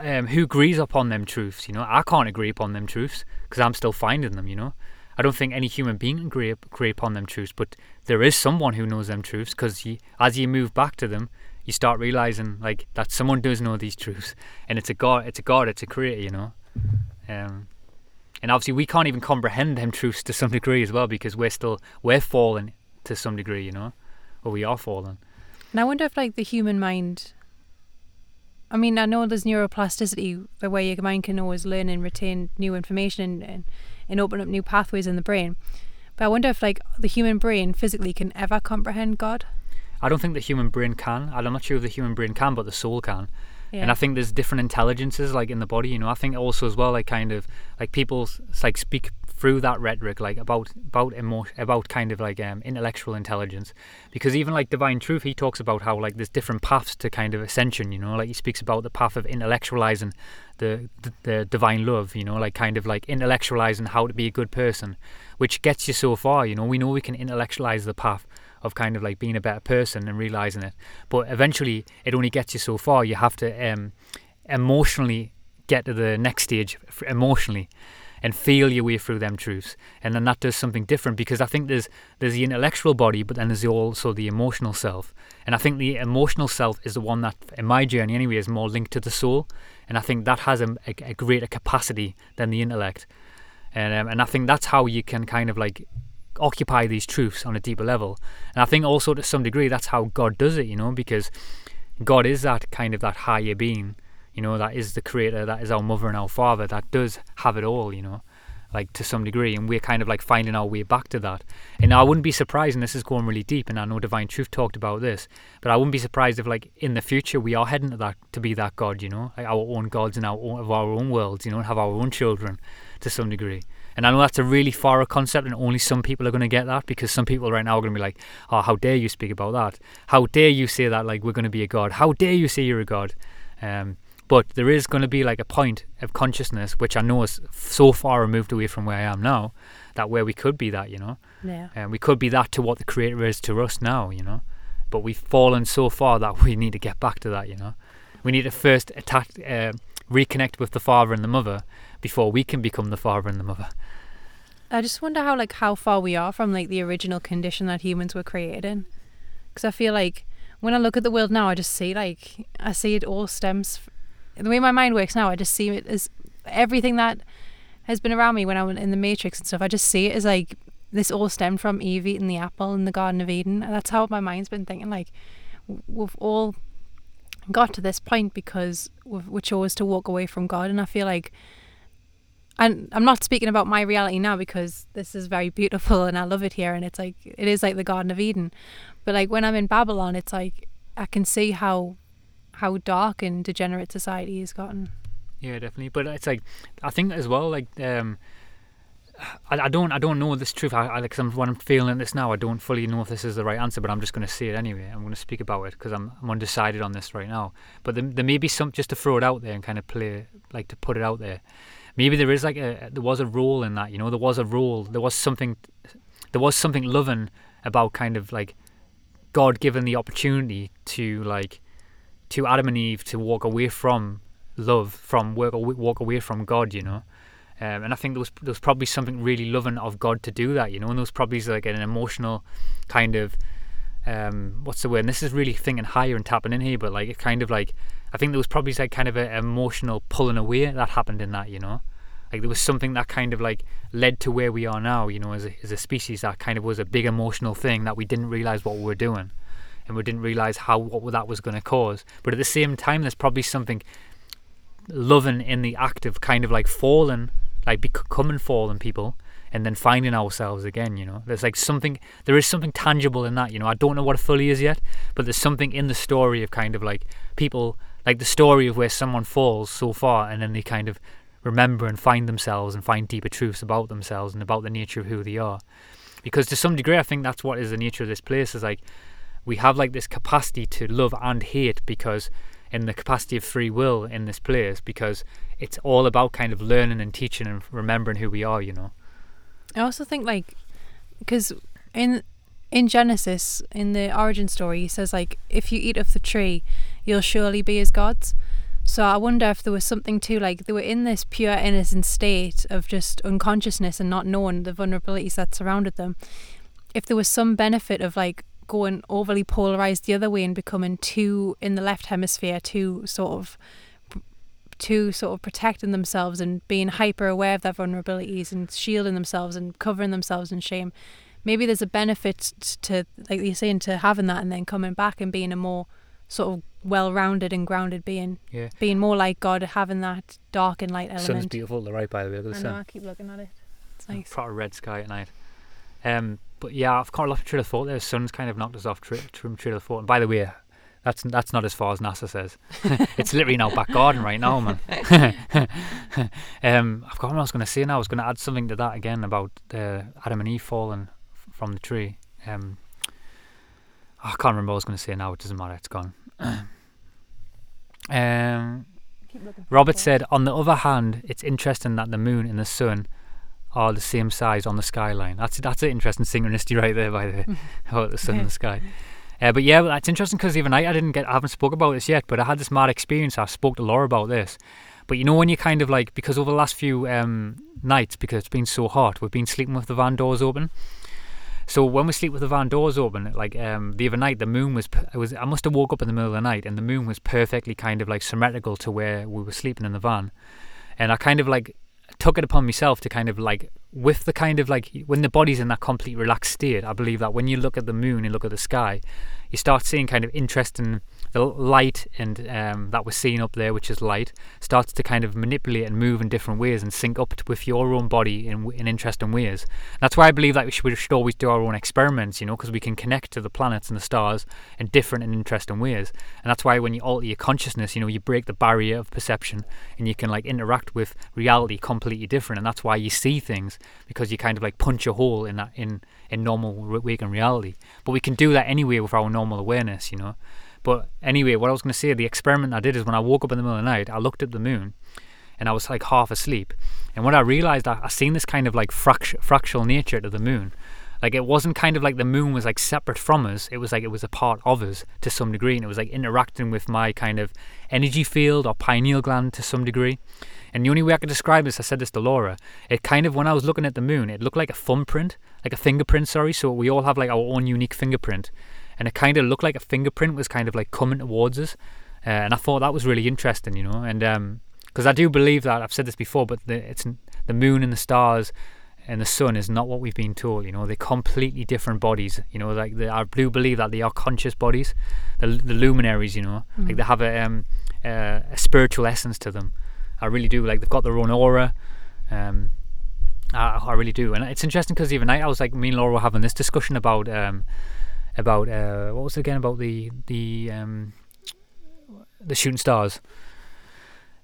um, who agrees upon them truths? You know, I can't agree upon them truths because I'm still finding them. You know, I don't think any human being can agree, agree upon them truths, but there is someone who knows them truths because as you move back to them, you start realizing like that someone does know these truths, and it's a God, it's a God, it's a creator. You know, um, and obviously we can't even comprehend them truths to some degree as well because we're still we're falling to some degree. You know, or we are falling. And I wonder if like the human mind I mean, I know there's neuroplasticity, the way your mind can always learn and retain new information and, and, and open up new pathways in the brain. But I wonder if like the human brain physically can ever comprehend God. I don't think the human brain can. I'm not sure if the human brain can, but the soul can. Yeah. And I think there's different intelligences like in the body. You know, I think also as well, like kind of like people like speak through that rhetoric like about about emotion, about kind of like um, intellectual intelligence because even like divine truth he talks about how like there's different paths to kind of ascension you know like he speaks about the path of intellectualizing the, the the divine love you know like kind of like intellectualizing how to be a good person which gets you so far you know we know we can intellectualize the path of kind of like being a better person and realizing it. But eventually it only gets you so far you have to um emotionally get to the next stage emotionally and feel your way through them truths. And then that does something different because i think there's there's the intellectual body but then there's also the emotional self. And i think the emotional self is the one that in my journey anyway is more linked to the soul. And i think that has a, a, greater capacity than the intellect. And um, and i think that's how you can kind of like occupy these truths on a deeper level. And i think also to some degree that's how god does it you know because god is that kind of that higher being you know that is the creator that is our mother and our father that does have it all you know like to some degree. And we're kind of like finding our way back to that. And i wouldn't be surprised and this is going really deep and i know divine truth talked about this but i wouldn't be surprised if like in the future we are heading to that to be that god you know like our own gods and our own, of our own worlds you know and have our own children to some degree and I know that's a really far concept, and only some people are going to get that because some people right now are going to be like, "Oh, how dare you speak about that? How dare you say that? Like we're going to be a god? How dare you say you're a god?" Um, but there is going to be like a point of consciousness which I know is so far removed away from where I am now that where we could be that, you know, Yeah. and we could be that to what the creator is to us now, you know. But we've fallen so far that we need to get back to that, you know. We need to first attack, uh, reconnect with the father and the mother before we can become the father and the mother. I just wonder how like how far we are from like the original condition that humans were created in. Because I feel like when I look at the world now, I just see like I see it all stems. F- the way my mind works now, I just see it as everything that has been around me when I was in the Matrix and stuff. I just see it as like this all stemmed from Eve eating the apple in the Garden of Eden, and that's how my mind's been thinking. Like we've all got to this point because we chose to walk away from God, and I feel like and I'm not speaking about my reality now because this is very beautiful and I love it here and it's like it is like the Garden of Eden. But like when I'm in Babylon it's like I can see how how dark and degenerate society has gotten. Yeah, definitely. But it's like I think as well, like um, I, I don't I don't know this truth. I, I like I'm, when I'm feeling this now, I don't fully know if this is the right answer. But I'm just going to say it anyway. I'm going to speak about it because I'm I'm undecided on this right now. But there, there may be some just to throw it out there and kind of play like to put it out there. Maybe there is like a there was a role in that. You know, there was a role. There was something. There was something loving about kind of like God given the opportunity to like to Adam and Eve to walk away from love, from work walk away from God, you know. Um, and I think there was there was probably something really loving of God to do that, you know. And there was probably like an emotional kind of um, what's the word? And this is really thinking higher and tapping in here, but like it kind of like I think there was probably like kind of an emotional pulling away that happened in that, you know. Like there was something that kind of like led to where we are now, you know, as a, as a species. That kind of was a big emotional thing that we didn't realize what we were doing, and we didn't realize how what that was going to cause. But at the same time, there's probably something loving in the act of kind of like falling, like becoming fallen people, and then finding ourselves again. You know, there's like something. There is something tangible in that. You know, I don't know what it fully is yet, but there's something in the story of kind of like people, like the story of where someone falls so far, and then they kind of remember and find themselves and find deeper truths about themselves and about the nature of who they are. Because to some degree, I think that's what is the nature of this place. Is like we have like this capacity to love and hate because in the capacity of free will in this place because it's all about kind of learning and teaching and remembering who we are you know I also think like because in in Genesis, in the origin story, he says like, if you eat of the tree, you'll surely be as gods. So I wonder if there was something too like they were in this pure innocent state of just unconsciousness and not knowing the vulnerabilities that surrounded them. If there was some benefit of like going overly polarized the other way and becoming too in the left hemisphere, too sort of to sort of protecting themselves and being hyper aware of their vulnerabilities and shielding themselves and covering themselves in shame. Maybe there's a benefit to, like you're saying, to having that and then coming back and being a more sort of well-rounded and grounded being. Yeah. Being more like God, having that dark and light element. Sun's beautiful. The right by the way. The I sun. know. I keep looking at it. It's nice. Proper red sky at night. Um, but yeah, I've kind of lost trail of thought. there. The sun's kind of knocked us off tra- from trail of thought. And by the way, that's that's not as far as NASA says. it's literally in our back garden right now, man. um, I've got what I was going to say now. I was going to add something to that again about uh, Adam and Eve falling f- from the tree. Um, I can't remember what I was going to say now. It doesn't matter. It's gone. um, Keep looking for Robert said, on the other hand, it's interesting that the moon and the sun are the same size on the skyline. That's that's an interesting synchronicity right there, by the way, about the sun and the sky. Uh, but yeah, that's interesting because even I, I didn't get, I haven't spoke about this yet, but I had this mad experience. I spoke to Laura about this. But you know when you kind of like because over the last few um, nights, because it's been so hot, we've been sleeping with the van doors open. So when we sleep with the van doors open, like um, the other night, the moon was it was I must have woke up in the middle of the night, and the moon was perfectly kind of like symmetrical to where we were sleeping in the van, and I kind of like took it upon myself to kind of like with the kind of like when the body's in that complete relaxed state. I believe that when you look at the moon and look at the sky, you start seeing kind of interesting the light and um, that we're seeing up there, which is light, starts to kind of manipulate and move in different ways and sync up with your own body in, in interesting ways. That's why I believe that we should, we should always do our own experiments, you know, because we can connect to the planets and the stars in different and interesting ways. And that's why when you alter your consciousness, you know, you break the barrier of perception and you can like interact with reality completely different. And that's why you see things because you kind of like punch a hole in that in in normal waking reality. But we can do that anyway with our normal awareness, you know. But anyway, what I was going to say, the experiment I did is when I woke up in the middle of the night, I looked at the moon, and I was like half asleep. And when I realized, I, I seen this kind of like fract- fractal nature to the moon. Like it wasn't kind of like the moon was like separate from us. It was like it was a part of us to some degree, and it was like interacting with my kind of energy field or pineal gland to some degree. And the only way I could describe this, I said this to Laura, it kind of, when I was looking at the moon, it looked like a thumbprint, like a fingerprint, sorry. So we all have like our own unique fingerprint. And it kind of looked like a fingerprint was kind of like coming towards us. Uh, and I thought that was really interesting, you know. And because I do believe that, I've said this before, but the, it's the moon and the stars and the sun is not what we've been told, you know. They're completely different bodies, you know. Like I do believe that they are conscious bodies, the, the luminaries, you know. Like they have a, um, uh, a spiritual essence to them. I really do. Like they've got their own aura. Um, I, I really do, and it's interesting because other night I was like, me and Laura were having this discussion about um, about uh, what was it again about the the um, the shooting stars.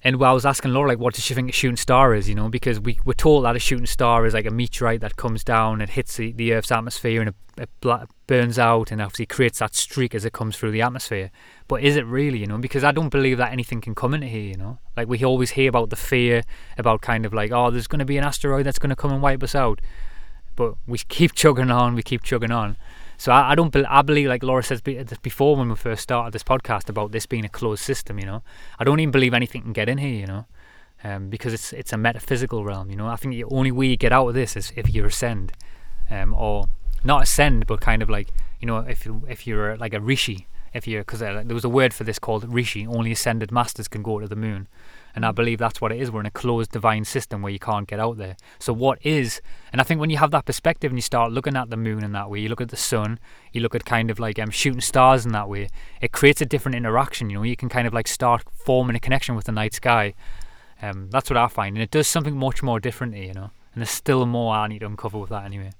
And I was asking Laura, like, what does she think a shooting star is? You know, because we we're told that a shooting star is like a meteorite that comes down and hits the, the Earth's atmosphere and it, it burns out and obviously creates that streak as it comes through the atmosphere. But is it really? You know, because I don't believe that anything can come into here. You know, like we always hear about the fear about kind of like, oh, there's going to be an asteroid that's going to come and wipe us out. But we keep chugging on, we keep chugging on. So I, I don't. I believe, like Laura says be- before when we first started this podcast about this being a closed system. You know, I don't even believe anything can get in here. You know, um, because it's it's a metaphysical realm. You know, I think the only way you get out of this is if you ascend, um, or not ascend, but kind of like you know, if you if you're like a rishi, if you because uh, there was a word for this called rishi. Only ascended masters can go to the moon. And I believe that's what it is. We're in a closed divine system where you can't get out there. So what is? And I think when you have that perspective and you start looking at the moon in that way, you look at the sun, you look at kind of like um, shooting stars in that way. It creates a different interaction. You know, you can kind of like start forming a connection with the night sky. Um, that's what I find, and it does something much more differently. You know, and there's still more I need to uncover with that anyway.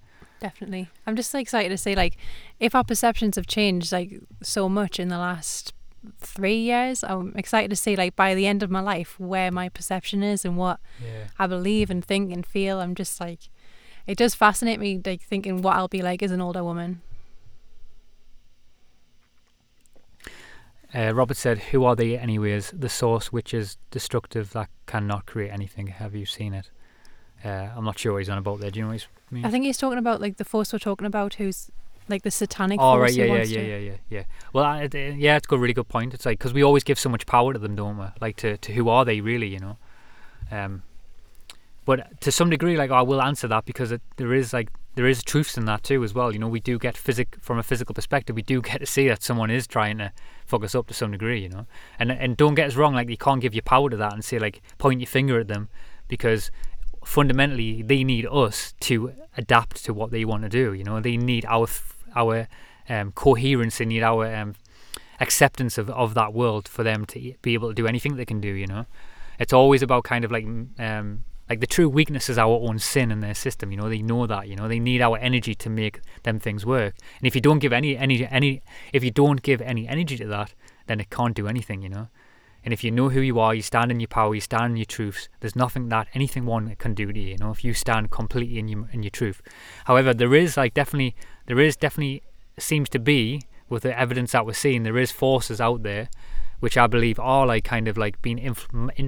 Definitely. I'm just excited to say, like, if our perceptions have changed like so much in the last three years, I'm excited to see, like, by the end of my life, where my perception is and what Yeah. I believe and think and feel. I'm just like, it does fascinate me, like, thinking what I'll be like as an older woman. Uh, Robert said, "Who are they, anyways? The source which is destructive that cannot create anything. Have you seen it?" Uh, I'm not sure what he's on about there. Do you know what he's means? I think he's talking about like the force we're talking about, who's like the satanic Oh right, yeah, yeah, yeah, yeah, yeah, yeah. Well, I, yeah, it's a really good point. It's like because we always give so much power to them, don't we? Like to, to who are they really? You know. Um, but to some degree, like I will answer that because it, there is like there is truths in that too as well. You know, we do get physic from a physical perspective. We do get to see that someone is trying to fuck us up to some degree. You know, and and don't get us wrong. Like you can't give your power to that and say like point your finger at them because fundamentally they need us to adapt to what they want to do. You know, they need our f- our um, coherence. They need our um, acceptance of, of that world for them to be able to do anything they can do. You know, it's always about kind of like um, like the true weakness is our own sin in their system. You know, they know that. You know, they need our energy to make them things work. And if you don't give any any any if you don't give any energy to that, then it can't do anything. You know. And if you know who you are, you stand in your power, you stand in your truths. There's nothing that anything one can do to you. You know, if you stand completely in your in your truth. However, there is like definitely there is definitely seems to be with the evidence that we're seeing, there is forces out there, which I believe are like kind of like being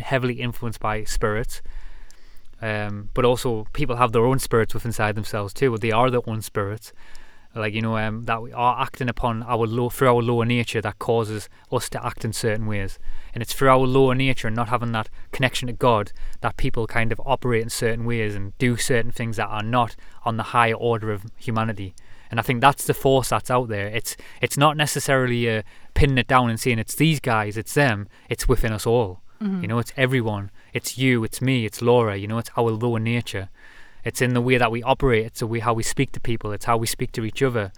heavily influenced by spirits. Um, but also people have their own spirits within inside themselves too. They are their own spirits like you know um, that we are acting upon our low through our lower nature that causes us to act in certain ways and it's through our lower nature and not having that connection to god that people kind of operate in certain ways and do certain things that are not on the higher order of humanity and i think that's the force that's out there it's it's not necessarily uh, pinning it down and saying it's these guys it's them it's within us all Mhm. you know it's everyone it's you it's me it's laura you know it's our lower nature it's in the way that we operate. It's the way how we speak to people. It's how we speak to each other.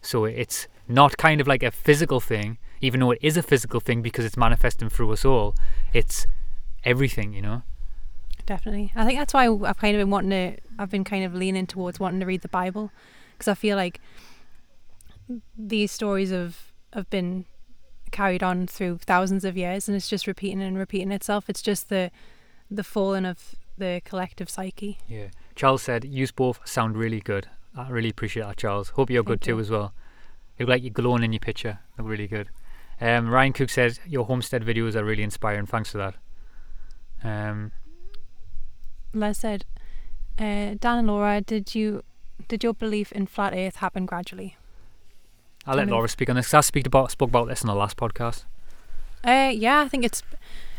So it's not kind of like a physical thing, even though it is a physical thing because it's manifesting through us all. It's everything, you know. Definitely. I think that's why I've kind of been wanting to. I've been kind of leaning towards wanting to read the Bible, because I feel like these stories have have been carried on through thousands of years, and it's just repeating and repeating itself. It's just the the falling of the collective psyche. Yeah. Charles said, "Use both sound really good." I really appreciate that, Charles. Hope you're good Thank too as well. You look like you're glowing in your picture. Look really good. Um, Ryan Cook says your homestead videos are really inspiring. Thanks for that. Um, Les said, uh, "Dan and Laura, did you did your belief in flat Earth happen gradually?" I'll let Laura speak on this. 'cause I speak about spoke about this in the last podcast. Uh, yeah, I think it's.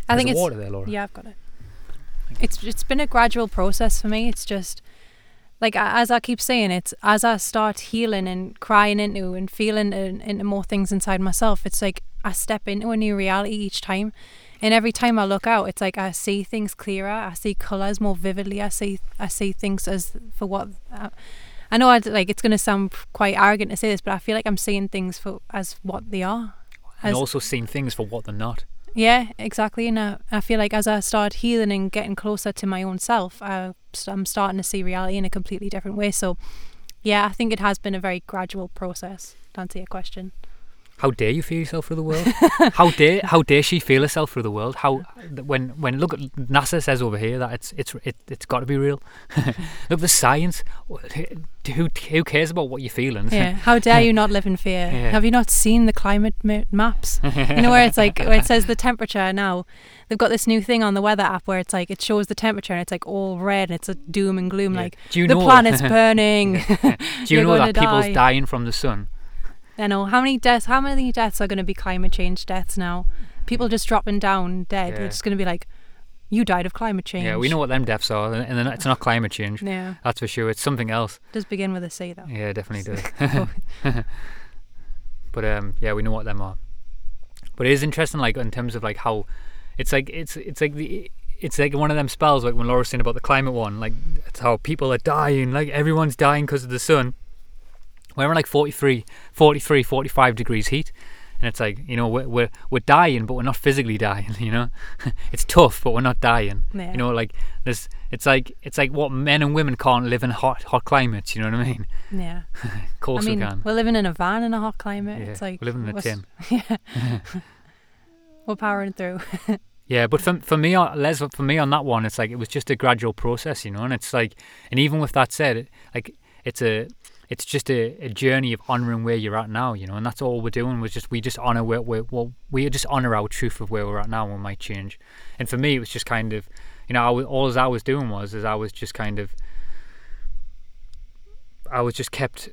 I There's think it's water there, Laura. Yeah, I've got it. It's it's been a gradual process for me. It's just like as I keep saying, it's as I start healing and crying into and feeling in, into more things inside myself. It's like I step into a new reality each time, and every time I look out, it's like I see things clearer. I see colors more vividly. I see I see things as for what. I, I know I'd, like it's going to sound quite arrogant to say this, but I feel like I'm seeing things for as what they are. and also seeing things for what they're not. Yeah, exactly. And I, I feel like as I start healing and getting closer to my own self, I, I'm starting to see reality in a completely different way. So, yeah, I think it has been a very gradual process. To answer your question, How dare you feel yourself through the world? how dare how dare she feel herself through the world? How when when look at NASA says over here that it's it's it, it's got to be real. look, the science. Who who cares about what you're feeling? yeah. How dare you not live in fear? Yeah. Have you not seen the climate ma- maps? you know where it's like where it says the temperature now. They've got this new thing on the weather app where it's like it shows the temperature and it's like all red and it's a doom and gloom. Yeah. Like do you the planet's burning. Do you know that people's die. dying from the sun? I know how many deaths. How many deaths are going to be climate change deaths now? People just dropping down dead. Yeah. It's going to be like, you died of climate change. Yeah, we know what them deaths are, and they're it's not climate change. Yeah, That's for sure. It's something else. does begin with a C though. Yeah, definitely does. but um, yeah, we know what them are. But it is interesting, like in terms of like how it's like it's it's like the it's like one of them spells, like when Laura was saying about the climate one, like it's how people are dying, like everyone's dying because of the sun. We're in like 43, 43, 45 degrees heat, and it's like you know we're we're, we're dying, but we're not physically dying. You know, it's tough, but we're not dying. Yeah. You know, like this, it's like it's like what men and women can't live in hot hot climates. You know what I mean? Yeah. Of course I mean, we can. we're living in a van in a hot climate. Yeah, it's like we're living in a tin. yeah. we're powering through. Yeah, but for for me, on- Les, for me on that one, it's like it was just a gradual process, you know. And it's like, and even with that said, like it's a, it's just a, a journey of honoring where you're at now, you know. And that's all we're doing. Was just we just honor where we well we just honor our truth of where we're at now. and We might change. And for me, it was just kind of, You know, I was, all as I was doing was is I was just kind of I was just kept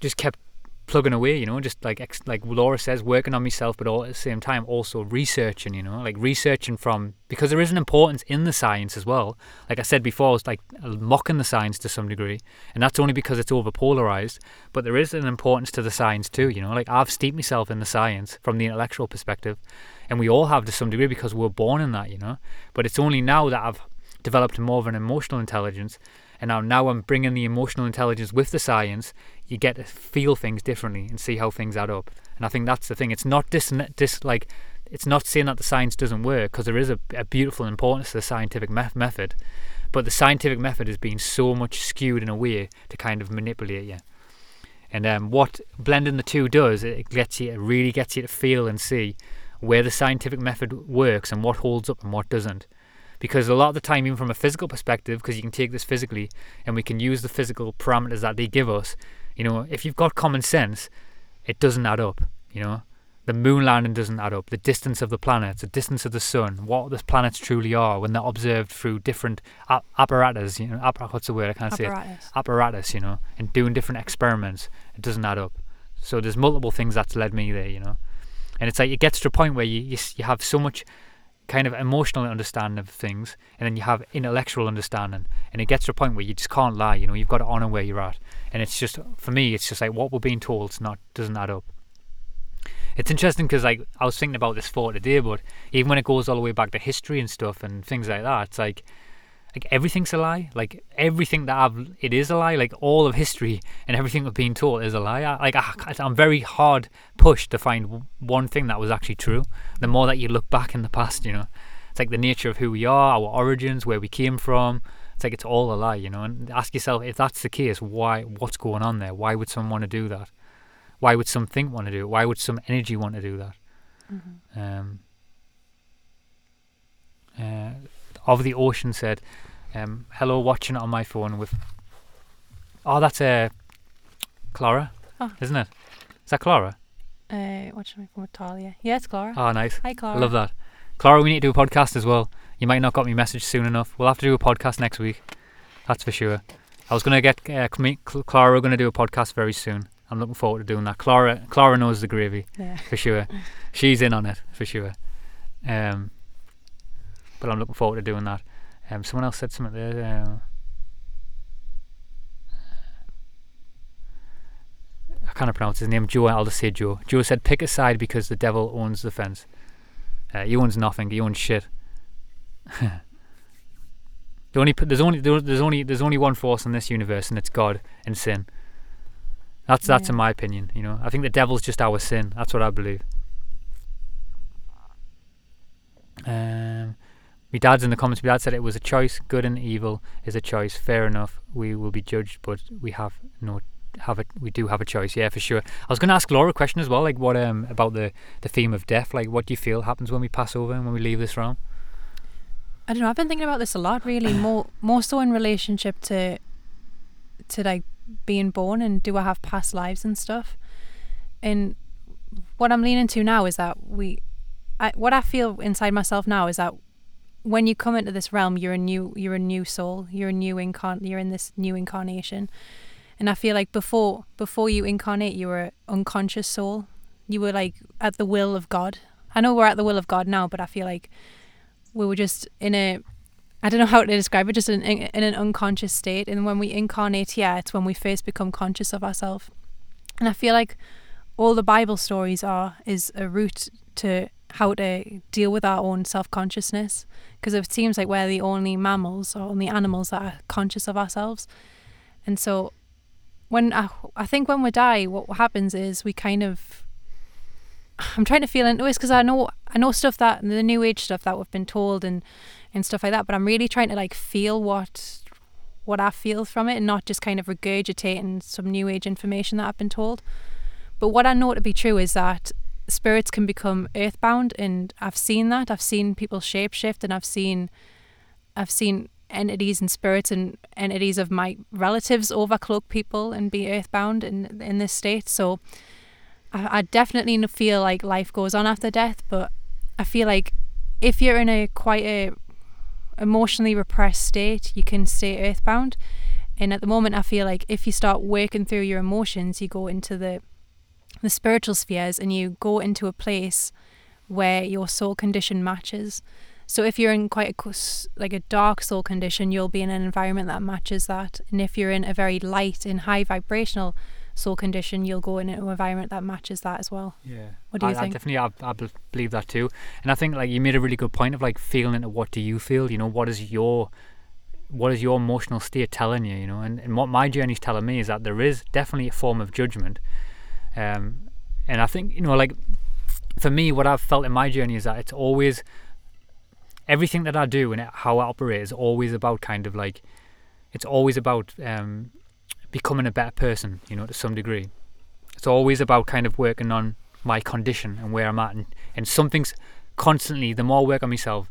just kept plugging away, you know, just like ex- like Laura says, working on myself, but all at the same time also researching, you know, like researching from because there is an importance in the science as well. Like I said before, it's like uh, mocking the science to some degree, and that's only because it's over polarized. But there is an importance to the science too, you know. Like I've steeped myself in the science from the intellectual perspective, and we all have to some degree because we're born in that, you know. But it's only now that I've developed more of an emotional intelligence and now now I'm bringing the emotional intelligence with the science you get to feel things differently and see how things add up. And I think that's the thing it's not dis, dis like it's not saying that the science doesn't work because there is a, a, beautiful importance to the scientific me- method but the scientific method is being so much skewed in a way to kind of manipulate you. And um, what blending the two does it gets you it really gets you to feel and see where the scientific method works and what holds up and what doesn't because a lot of the time, even from a physical perspective, because you can take this physically and we can use the physical parameters that they give us, you know, if you've got common sense, it doesn't add up, you know. The moon landing doesn't add up. The distance of the planets, the distance of the sun, what the planets truly are when they're observed through different a- apparatus, you know, appar- what's the word? I can't apparatus. say it. Apparatus, you know, and doing different experiments. It doesn't add up. So there's multiple things that's led me there, you know. And it's like it gets to a point where you you, you have so much kind of emotional understanding of things and then you have intellectual understanding and it gets to a point where you just can't lie you know you've got to honor where you're at. And it's just for me it's just like what we're being told not doesn't add up. It's interesting because like i was thinking about this thought today but even when it goes all the way back to history and stuff and things like that it's like like everything's a lie. Like everything that I've, it is a lie. Like all of history and everything we're being taught is a lie. I, like I, I'm very hard pushed to find one thing that was actually true. The more that you look back in the past, you know, it's like the nature of who we are, our origins, where we came from. It's like it's all a lie, you know. And ask yourself if that's the case, why? What's going on there? Why would someone want to do that? Why would some think want to do it? Why would some energy want to do that? Mm-hmm. Um, uh, of the ocean said, um, "Hello, watching it on my phone with." Oh, that's uh, Clara, oh. isn't it? Is that Clara? Uh, watching my phone with Talia. Yeah, it's Clara. Oh, nice. Hi, Clara. I love that. Clara, we need to do a podcast as well. You might not got me message soon enough. We'll have to do a podcast next week. That's for sure. I was gonna get uh, Clara. We're gonna do a podcast very soon. I'm looking forward to doing that. Clara, Clara knows the gravy yeah. for sure. She's in on it for sure. Um, but I'm looking forward to doing that. Um, someone else said something there. Uh, I can't pronounce his name. Joe. I'll just say Joe. Joe said, "Pick a side because the devil owns the fence. Uh, he owns nothing. He owns shit." the only there's only there's only there's only one force in this universe, and it's God and sin. That's that's yeah. in my opinion. You know, I think the devil's just our sin. That's what I believe. Um, my dad's in the comments. My dad said it was a choice. Good and evil is a choice. Fair enough. We will be judged, but we have no have it. We do have a choice. Yeah, for sure. I was going to ask Laura a question as well. Like, what um about the the theme of death? Like, what do you feel happens when we pass over and when we leave this realm? I don't know. I've been thinking about this a lot. Really, more more so in relationship to to like being born and do I have past lives and stuff. And what I'm leaning to now is that we, I, what I feel inside myself now is that when you come into this realm, you're a new you're a new soul. You're a new incarn you're in this new incarnation. And I feel like before before you incarnate you were an unconscious soul. You were like at the will of God. I know we're at the will of God now, but I feel like we were just in a I don't know how to describe it, just in, in, in an unconscious state. And when we incarnate yeah, it's when we first become conscious of ourselves. And I feel like all the Bible stories are is a route to how to deal with our own self consciousness because it seems like we're the only mammals or only animals that are conscious of ourselves. And so, when I, I think when we die, what happens is we kind of. I'm trying to feel into this because I know I know stuff that the new age stuff that we've been told and and stuff like that, but I'm really trying to like feel what what I feel from it and not just kind of regurgitating some new age information that I've been told. But what I know to be true is that spirits can become earthbound and I've seen that. I've seen people shapeshift and I've seen I've seen entities and spirits and entities of my relatives overcloak people and be earthbound in in this state. So I, I definitely feel like life goes on after death, but I feel like if you're in a quite a emotionally repressed state, you can stay earthbound. And at the moment, I feel like if you start working through your emotions, you go into the the spiritual spheres and you go into a place where your soul condition matches. So if you're in quite a like a dark soul condition, you'll be in an environment that matches that. And if you're in a very light and high vibrational soul condition, you'll go in an environment that matches that as well. Yeah. What do you I, I definitely, I, I believe that too. And I think like you made a really good point of like feeling into what do you feel. You know, what is your what is your emotional state telling you? You know, and, and what my journey's telling me is that there is definitely a form of judgment. Um, and I think you know, like for me, what I've felt in my journey is that it's always everything that I do and how I operate is always about kind of like it's always about um, becoming a better person. You know, to some degree. It's always about kind of working on my condition and where I'm at, and, and something's constantly. The more I work on myself,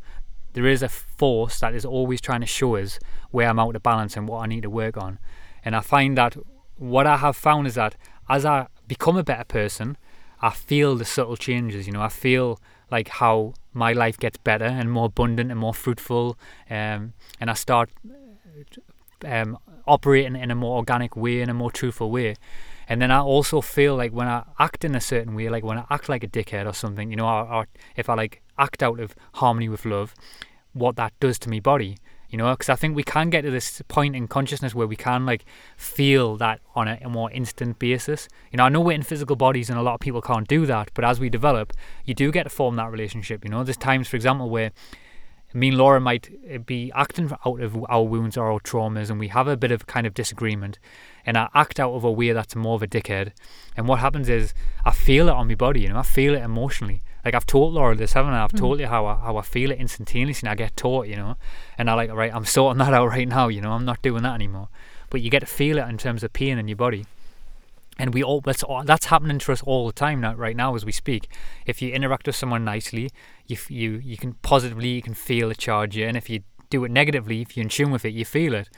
there is a force that is always trying to show us where I'm out of balance and what I need to work on. And I find that what I have found is that as I become a better person, I feel the subtle changes. You know, I feel like how my life gets better and more abundant and more fruitful, um, and I start um, operating in a more organic way, in a more truthful way. And then I also feel like when I act in a certain way, like when I act like a dickhead or something, you know, or, or if I like act out of harmony with love, what that does to my body, you know, because I think we can get to this point in consciousness where we can like feel that on a, more instant basis. You know, I know we're in physical bodies and a lot of people can't do that, but as we develop, you do get to form that relationship. You know, there's times, for example, where me and Laura might uh, be acting out of our wounds or our traumas, and we have a bit of kind of disagreement, and I act out of a way that's more of a dickhead. And what happens is I feel it on my body, you know, I feel it emotionally. Like I've told Laura this, haven't I? I've Mm. told you how I, how I feel it instantaneously, and I get taught, you know, and I like, right, I'm sorting that out right now, you know, I'm not doing that anymore. But you get to feel it in terms of pain in your body. And we all that's all, that's happening to us all the time now, right now as we speak. If you interact with someone nicely, you you you can positively you can feel the charge, yeah, and if you do it negatively, if you're in tune with it, you feel it.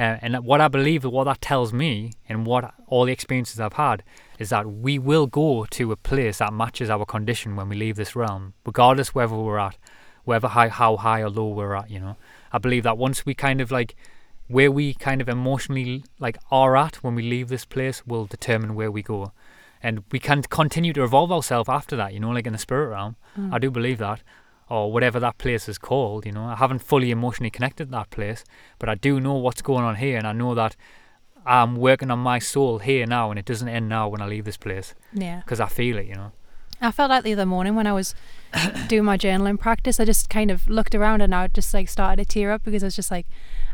Uh, and what I believe, what that tells me, and what all the experiences I've had, is that we will go to a place that matches our condition when we leave this realm, regardless whether we're at, whether high, how high or low we're at. You know, I believe that once we kind of like where we kind of emotionally like are at when we leave this place will determine where we go, and we can continue to evolve ourselves after that. You know, like in the spirit realm, Mm. I do believe that. Or whatever that place is called, you know. I haven't fully emotionally connected to that place, but I do know what's going on here, and I know that I'm working on my soul here now, and it doesn't end now when I leave this place Yeah. because I feel it, you know. I felt like the other morning when I was doing my journaling practice, I just kind of looked around and I just like started to tear up because I was just like,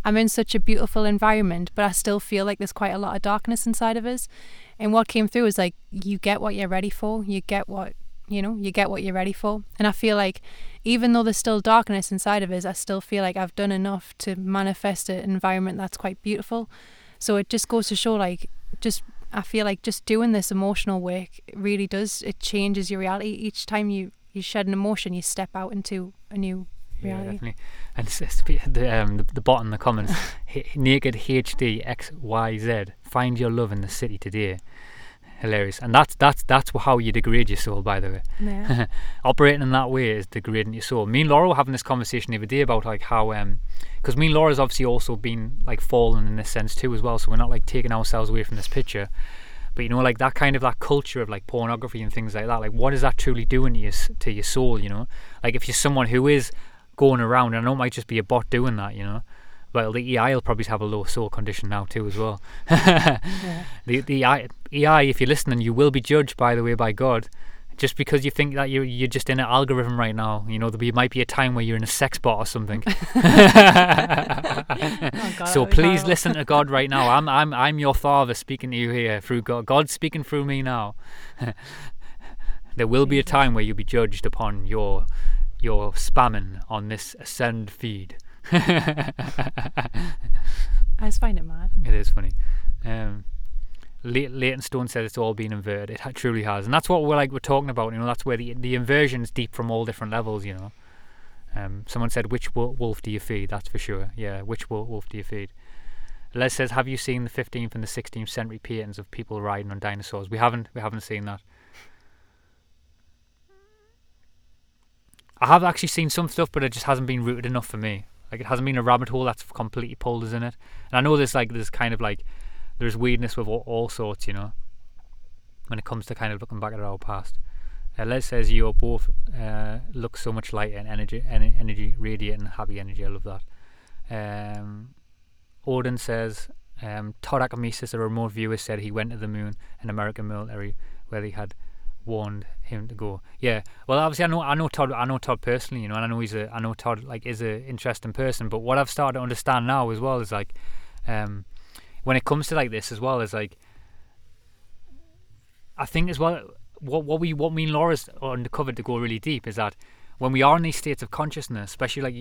I'm in such a beautiful environment, but I still feel like there's quite a lot of darkness inside of us. And what came through was like, you get what you're ready for, you get what, you know, you get what you're ready for. And I feel like even though there's still darkness inside of us, I still feel like I've done enough to manifest an environment that's quite beautiful. So it just goes to show like, just I feel like just doing this emotional work really does it changes your reality each time you you shed an emotion you step out into a new Yeah, reality. definitely. And s- s- the, um, the, the bottom the comments, naked HD XYZ, find your love in the city today. Hilarious. And that's that's that's how you degrade your soul, by the way. Yeah. Operating in that way is degrading your soul. Me and Laura were having this conversation the other day about like how um because me and Laura's obviously also been like fallen in this sense too as well. So we're not like taking ourselves away from this picture. But you know, like that kind of that culture of like pornography and things like that. Like, what is that truly doing to your to your soul? You know, like if you're someone who is going around, and I know it might just be a bot doing that. You know, well, the AI will probably have a low soul condition now too as well. yeah. The the I- AI, if you're listening, you will be judged by the way by God. Just because you think that you're you're just in an algorithm right now, you know, there be, might be a time where you're in a sex bot or something. Oh, God, so that would be please horrible. listen to God right now. I'm I'm I'm your father speaking to you here through God. God's speaking through me now. there will be a time where you'll be judged upon your your spamming on this ascend feed. I just find it mad. It is funny. Um, Le- Leighton Stone said it's all been inverted. It truly has, and that's what we're like. We're talking about. You know, that's where the the inversion's deep from all different levels. You know. Um, someone said, "Which wolf do you feed?" That's for sure. Yeah, which wolf do you feed? Les says, "Have you seen the 15th and the 16th century paintings of people riding on dinosaurs?" We haven't. We haven't seen that. I have actually seen some stuff, but it just hasn't been rooted enough for me. Like it hasn't been a rabbit hole that's completely pulled us in it. And I know there's like there's kind of like there's weirdness with all, all sorts, you know, when it comes to kind of looking back at our past. Uh, Les says you both uh, look so much lighter and energy, en- energy, radiating, happy energy. I love that. Um, says um, Todd Akamesis, a remote viewer, said he went to the moon in American military where they had warned him to go. Yeah, well, obviously, I know, I know Todd, I know Todd personally, you know, and I know he's a, I know Todd like is an interesting person. But what I've started to understand now as well is like, um, when it comes to like this as well is like, I think as well, what what we what me and Laura's uncovered to go really deep is that when we are in these states of consciousness, especially like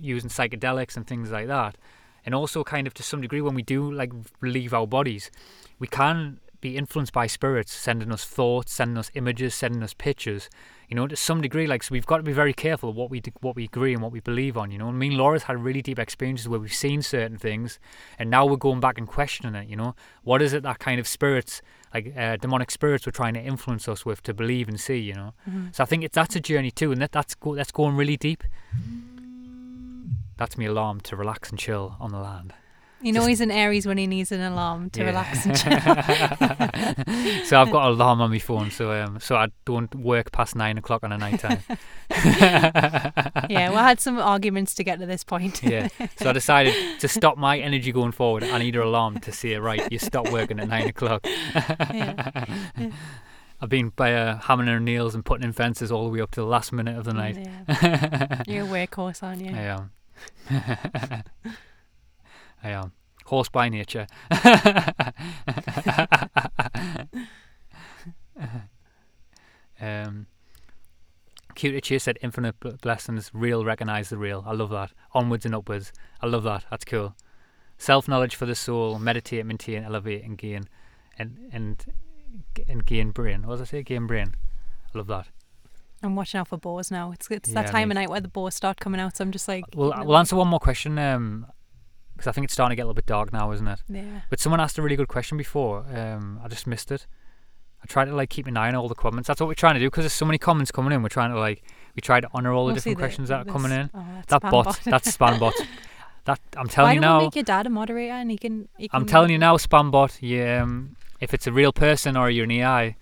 using psychedelics and things like that, and also kind of to some degree when we do like leave our bodies, we can be influenced by spirits sending us thoughts, sending us images, sending us pictures. You know, to some degree, like so, we've got to be very careful what we what we agree and what we believe on. You know, I mean, Laura's had really deep experiences where we've seen certain things, and now we're going back and questioning it. You know, what is it that kind of spirits, like uh, demonic spirits, were trying to influence us with to believe and see? You know, Mm-hmm. so I think it's that's a journey too, and that that's go, that's going really deep. That's me alarm to relax and chill on the land. You know he's in Aries when he needs an alarm to Yeah. relax and chill. so I've got an alarm on my phone, so um, so I don't work past nine o'clock on a night time. yeah, we had some arguments to get to this point. yeah. So I decided to stop my energy going forward. I need an alarm to say, right, you stop working at nine o'clock. Yeah. I've been by uh, hammering our nails and putting in fences all the way up to the last minute of the night. Yeah. You're a workhorse, aren't you? I am. I am. Horse by nature. um, Cute Cheer said, "Infinite blessings, real. Recognize the real. I love that. Onwards and upwards. I love that. That's cool. Self knowledge for the soul. Meditate, maintain, elevate, and gain, and and and gain brain. What does I say? Gain brain. I love that. I'm watching out for boars now. It's it's Yeah, that time me- of night where the boars start coming out. So I'm just like, We'll you know, we'll answer one more question. Um, because I think it's starting to get a little bit dark now, isn't it? Yeah. But someone asked a really good question before. Um, I just missed it. I try to like keep an eye on all the comments. That's what we're trying to do because there's so many comments coming in. We're trying to like we try to honor all the Mostly different questions that are coming in. Oh, That bot, bot. that's spam bot. That I'm telling Why you don't we now. make your dad a moderator and he can? He I'm telling you now, spam bot. Yeah, um, if it's a real person or you're an AI,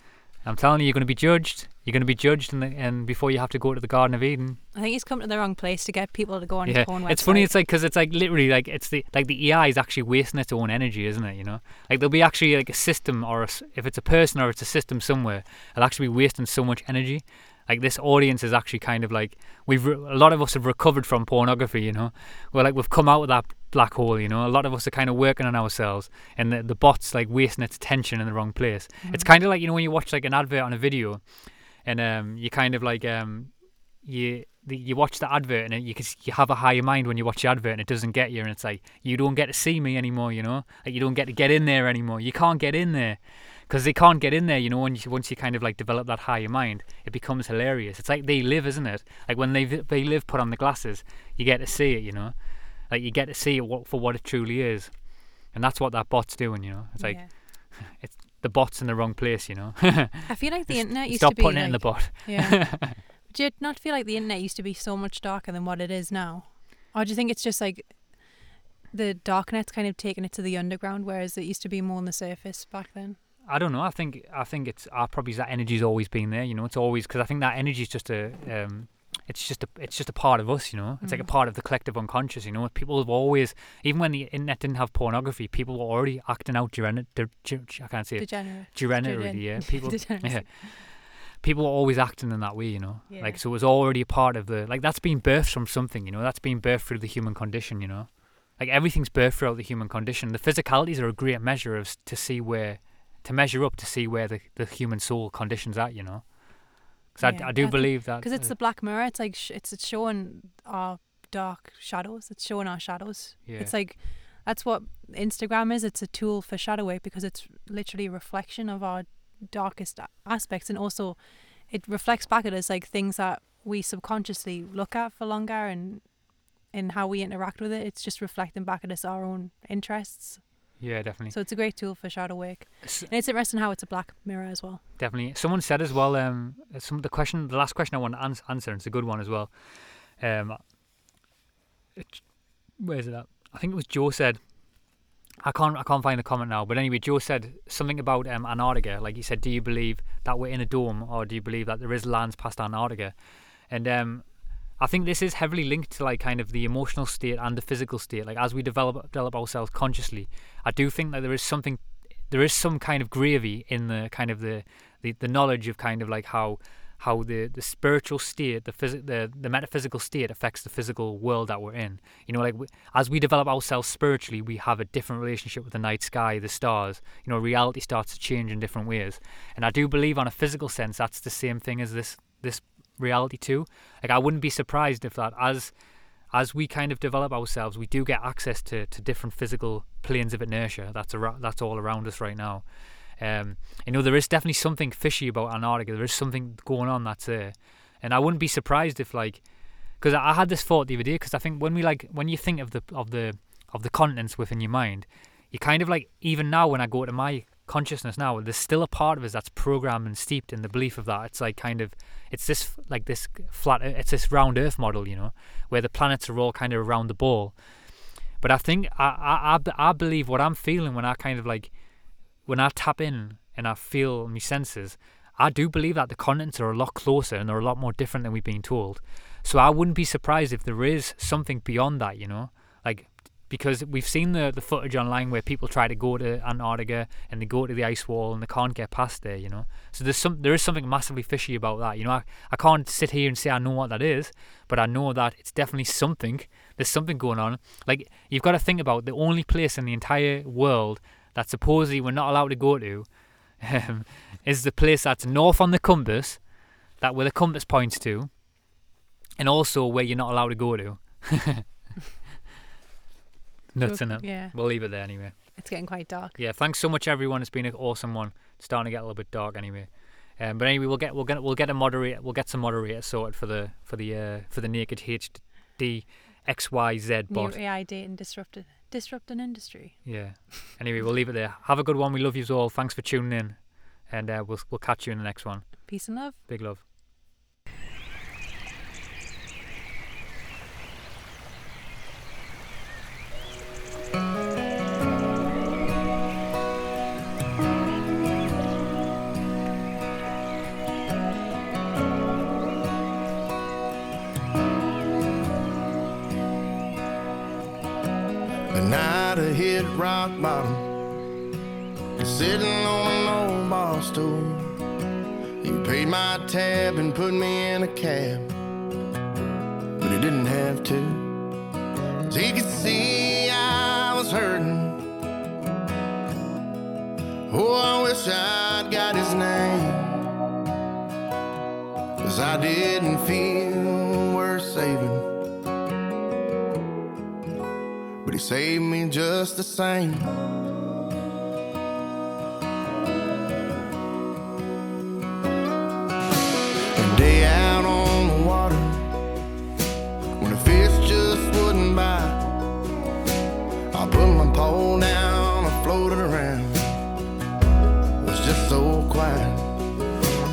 I'm telling you, you're going to be judged. You're going to be judged, and and before you have to go to the Garden of Eden. I think he's come to the wrong place to get people to go on yeah, his porn website. it's funny. It's like because it's like literally like it's the like the AI is actually wasting its own energy, isn't it? You know, like there'll be actually like a system or a s if it's a person or it's a system somewhere, it'll actually be wasting so much energy. Like this audience is actually kind of like we've re- a lot of us have recovered from pornography. You know, we're like we've come out of that black hole. You know, a lot of us are kind of working on ourselves, and the the bot's like wasting its attention in the wrong place. It's mm. kind of like you know when you watch like an advert on a video, and um you kind of like um you you watch the advert and it- you you have a higher mind when you watch the advert and it doesn't get you. And it's like you don't get to see me anymore you know? Like you don't get to get in there anymore. You can't get in there. Because they can't get in there you know when you, once you kind of like develop that higher mind it becomes hilarious. It's like they live isn't it? Like when they they live put on the glasses you get to see it you know? Like you get to see it what, for what it truly is. And that's what that bot's doing you know? It's like Yeah. the bot's in the wrong place you know I feel like the internet used stop to be putting like, it in the bot Yeah. do you not feel like the internet used to be so much darker than what it is now? Or do you think it's just like the darknet's kind of taken it to the underground, whereas it used to be more on the surface back then? I don't know. I think I think it's uh, probably that energy's always been there. You know, it's always because I think that energy's just a um, it's just a it's just a part of us. You know, it's like a Mm. part of the collective unconscious. You know, people have always even when the internet didn't have pornography, people were already acting out the, I can't say it Degenerate. durenity. Yeah, people yeah. People were always acting in that way, you know. Yeah. Like so, it was already a part of the like that's been birthed from something, you know. That's been birthed through the human condition, you know. Like everything's birthed throughout the human condition. The physicalities are a great measure of to see where to measure up to see where the the human soul condition's at, you know. Because Yeah, I, I I do think- believe that Because it's the black mirror. It's like sh- it's it's showing our dark shadows. It's showing our shadows. yeah. It's like that's what Instagram is. It's a tool for shadow work because it's literally a reflection of our darkest a- aspects, and also it reflects back at us like things that we subconsciously look at for longer and in how we interact with it. It's just reflecting back at us our own interests. Yeah, definitely. So it's a great tool for shadow work, and it's interesting how it's a black mirror as well. Definitely. Someone said as well. Um, some the question, the last question I want to ans- answer, and it's a good one as well. Um, it, where's it at? I think it was Joe said. I can't I can't find the comment now, but anyway, Joe said something about um, Antarctica. Like he said, do you believe that we're in a dome, or do you believe that there is lands past Antarctica? And um, I think this is heavily linked to like kind of the emotional state and the physical state. Like as we develop develop ourselves consciously, I do think that there is something, there is some kind of gravy in the kind of the the, the knowledge of kind of like how how the, the spiritual state, the phys- the the metaphysical state affects the physical world that we're in. You know, like we, as we develop ourselves spiritually, we have a different relationship with the night sky, the stars. You know, reality starts to change in different ways. And I do believe, on a physical sense, that's the same thing as this this reality too. Like I wouldn't be surprised if that as as we kind of develop ourselves, we do get access to, to different physical planes of inertia. That's ar- that's all around us right now. Um, you know, there is definitely something fishy about Antarctica. There is something going on that's there, and I wouldn't be surprised if like, because I had this thought the other day. Because I think when we like when you think of the of the of the continents within your mind, you kind of like even now when I go to my consciousness now, there's still a part of us that's programmed and steeped in the belief of that. It's like kind of it's this like this flat, it's this round Earth model, you know, where the planets are all kind of around the ball. But I think I I I, believe what I'm feeling when I kind of like when I tap in and I feel my senses, I do believe that the continents are a lot closer and they're a lot more different than we've been told. So I wouldn't be surprised if there is something beyond that, you know, like because we've seen the the footage online where people try to go to Antarctica and they go to the ice wall and they can't get past there, you know. So there's some there is something massively fishy about that, you know. I, I can't sit here and say I know what that is, but I know that it's definitely something. There's something going on. Like you've got to think about the only place in the entire world that supposedly we're not allowed to go to um, is the place that's north on the compass, that where the compass points to, and also where you're not allowed to go to. Nuts in it. Yeah, We'll leave it there anyway. it's getting quite dark. Yeah, thanks so much everyone. It's been an awesome one. It's starting to get a little bit dark anyway. Um, but anyway, we'll get we'll get we'll get a moderator we'll get some moderator sorted for the for the uh, for the naked HD XYZ New bot. AI dating disrupted disrupting industry. Yeah. Anyway, we'll leave it there. Have a good one. We love you all. Thanks for tuning in, and uh, we'll we'll catch you in the next one. Peace and love. Big love. Rock bottom, sitting on an old bar stool. He paid my tab and put me in a cab, but he didn't have to. he could see I was hurting. Oh, I wish I'd got his name. Cause I didn't feel he saved me just the same. Day out on the water, when the fish just wouldn't bite, I put my pole down, I floated around. It was just so quiet,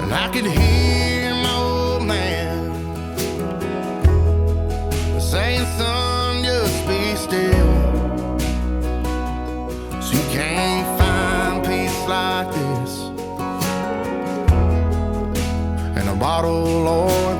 and I could hear bottle or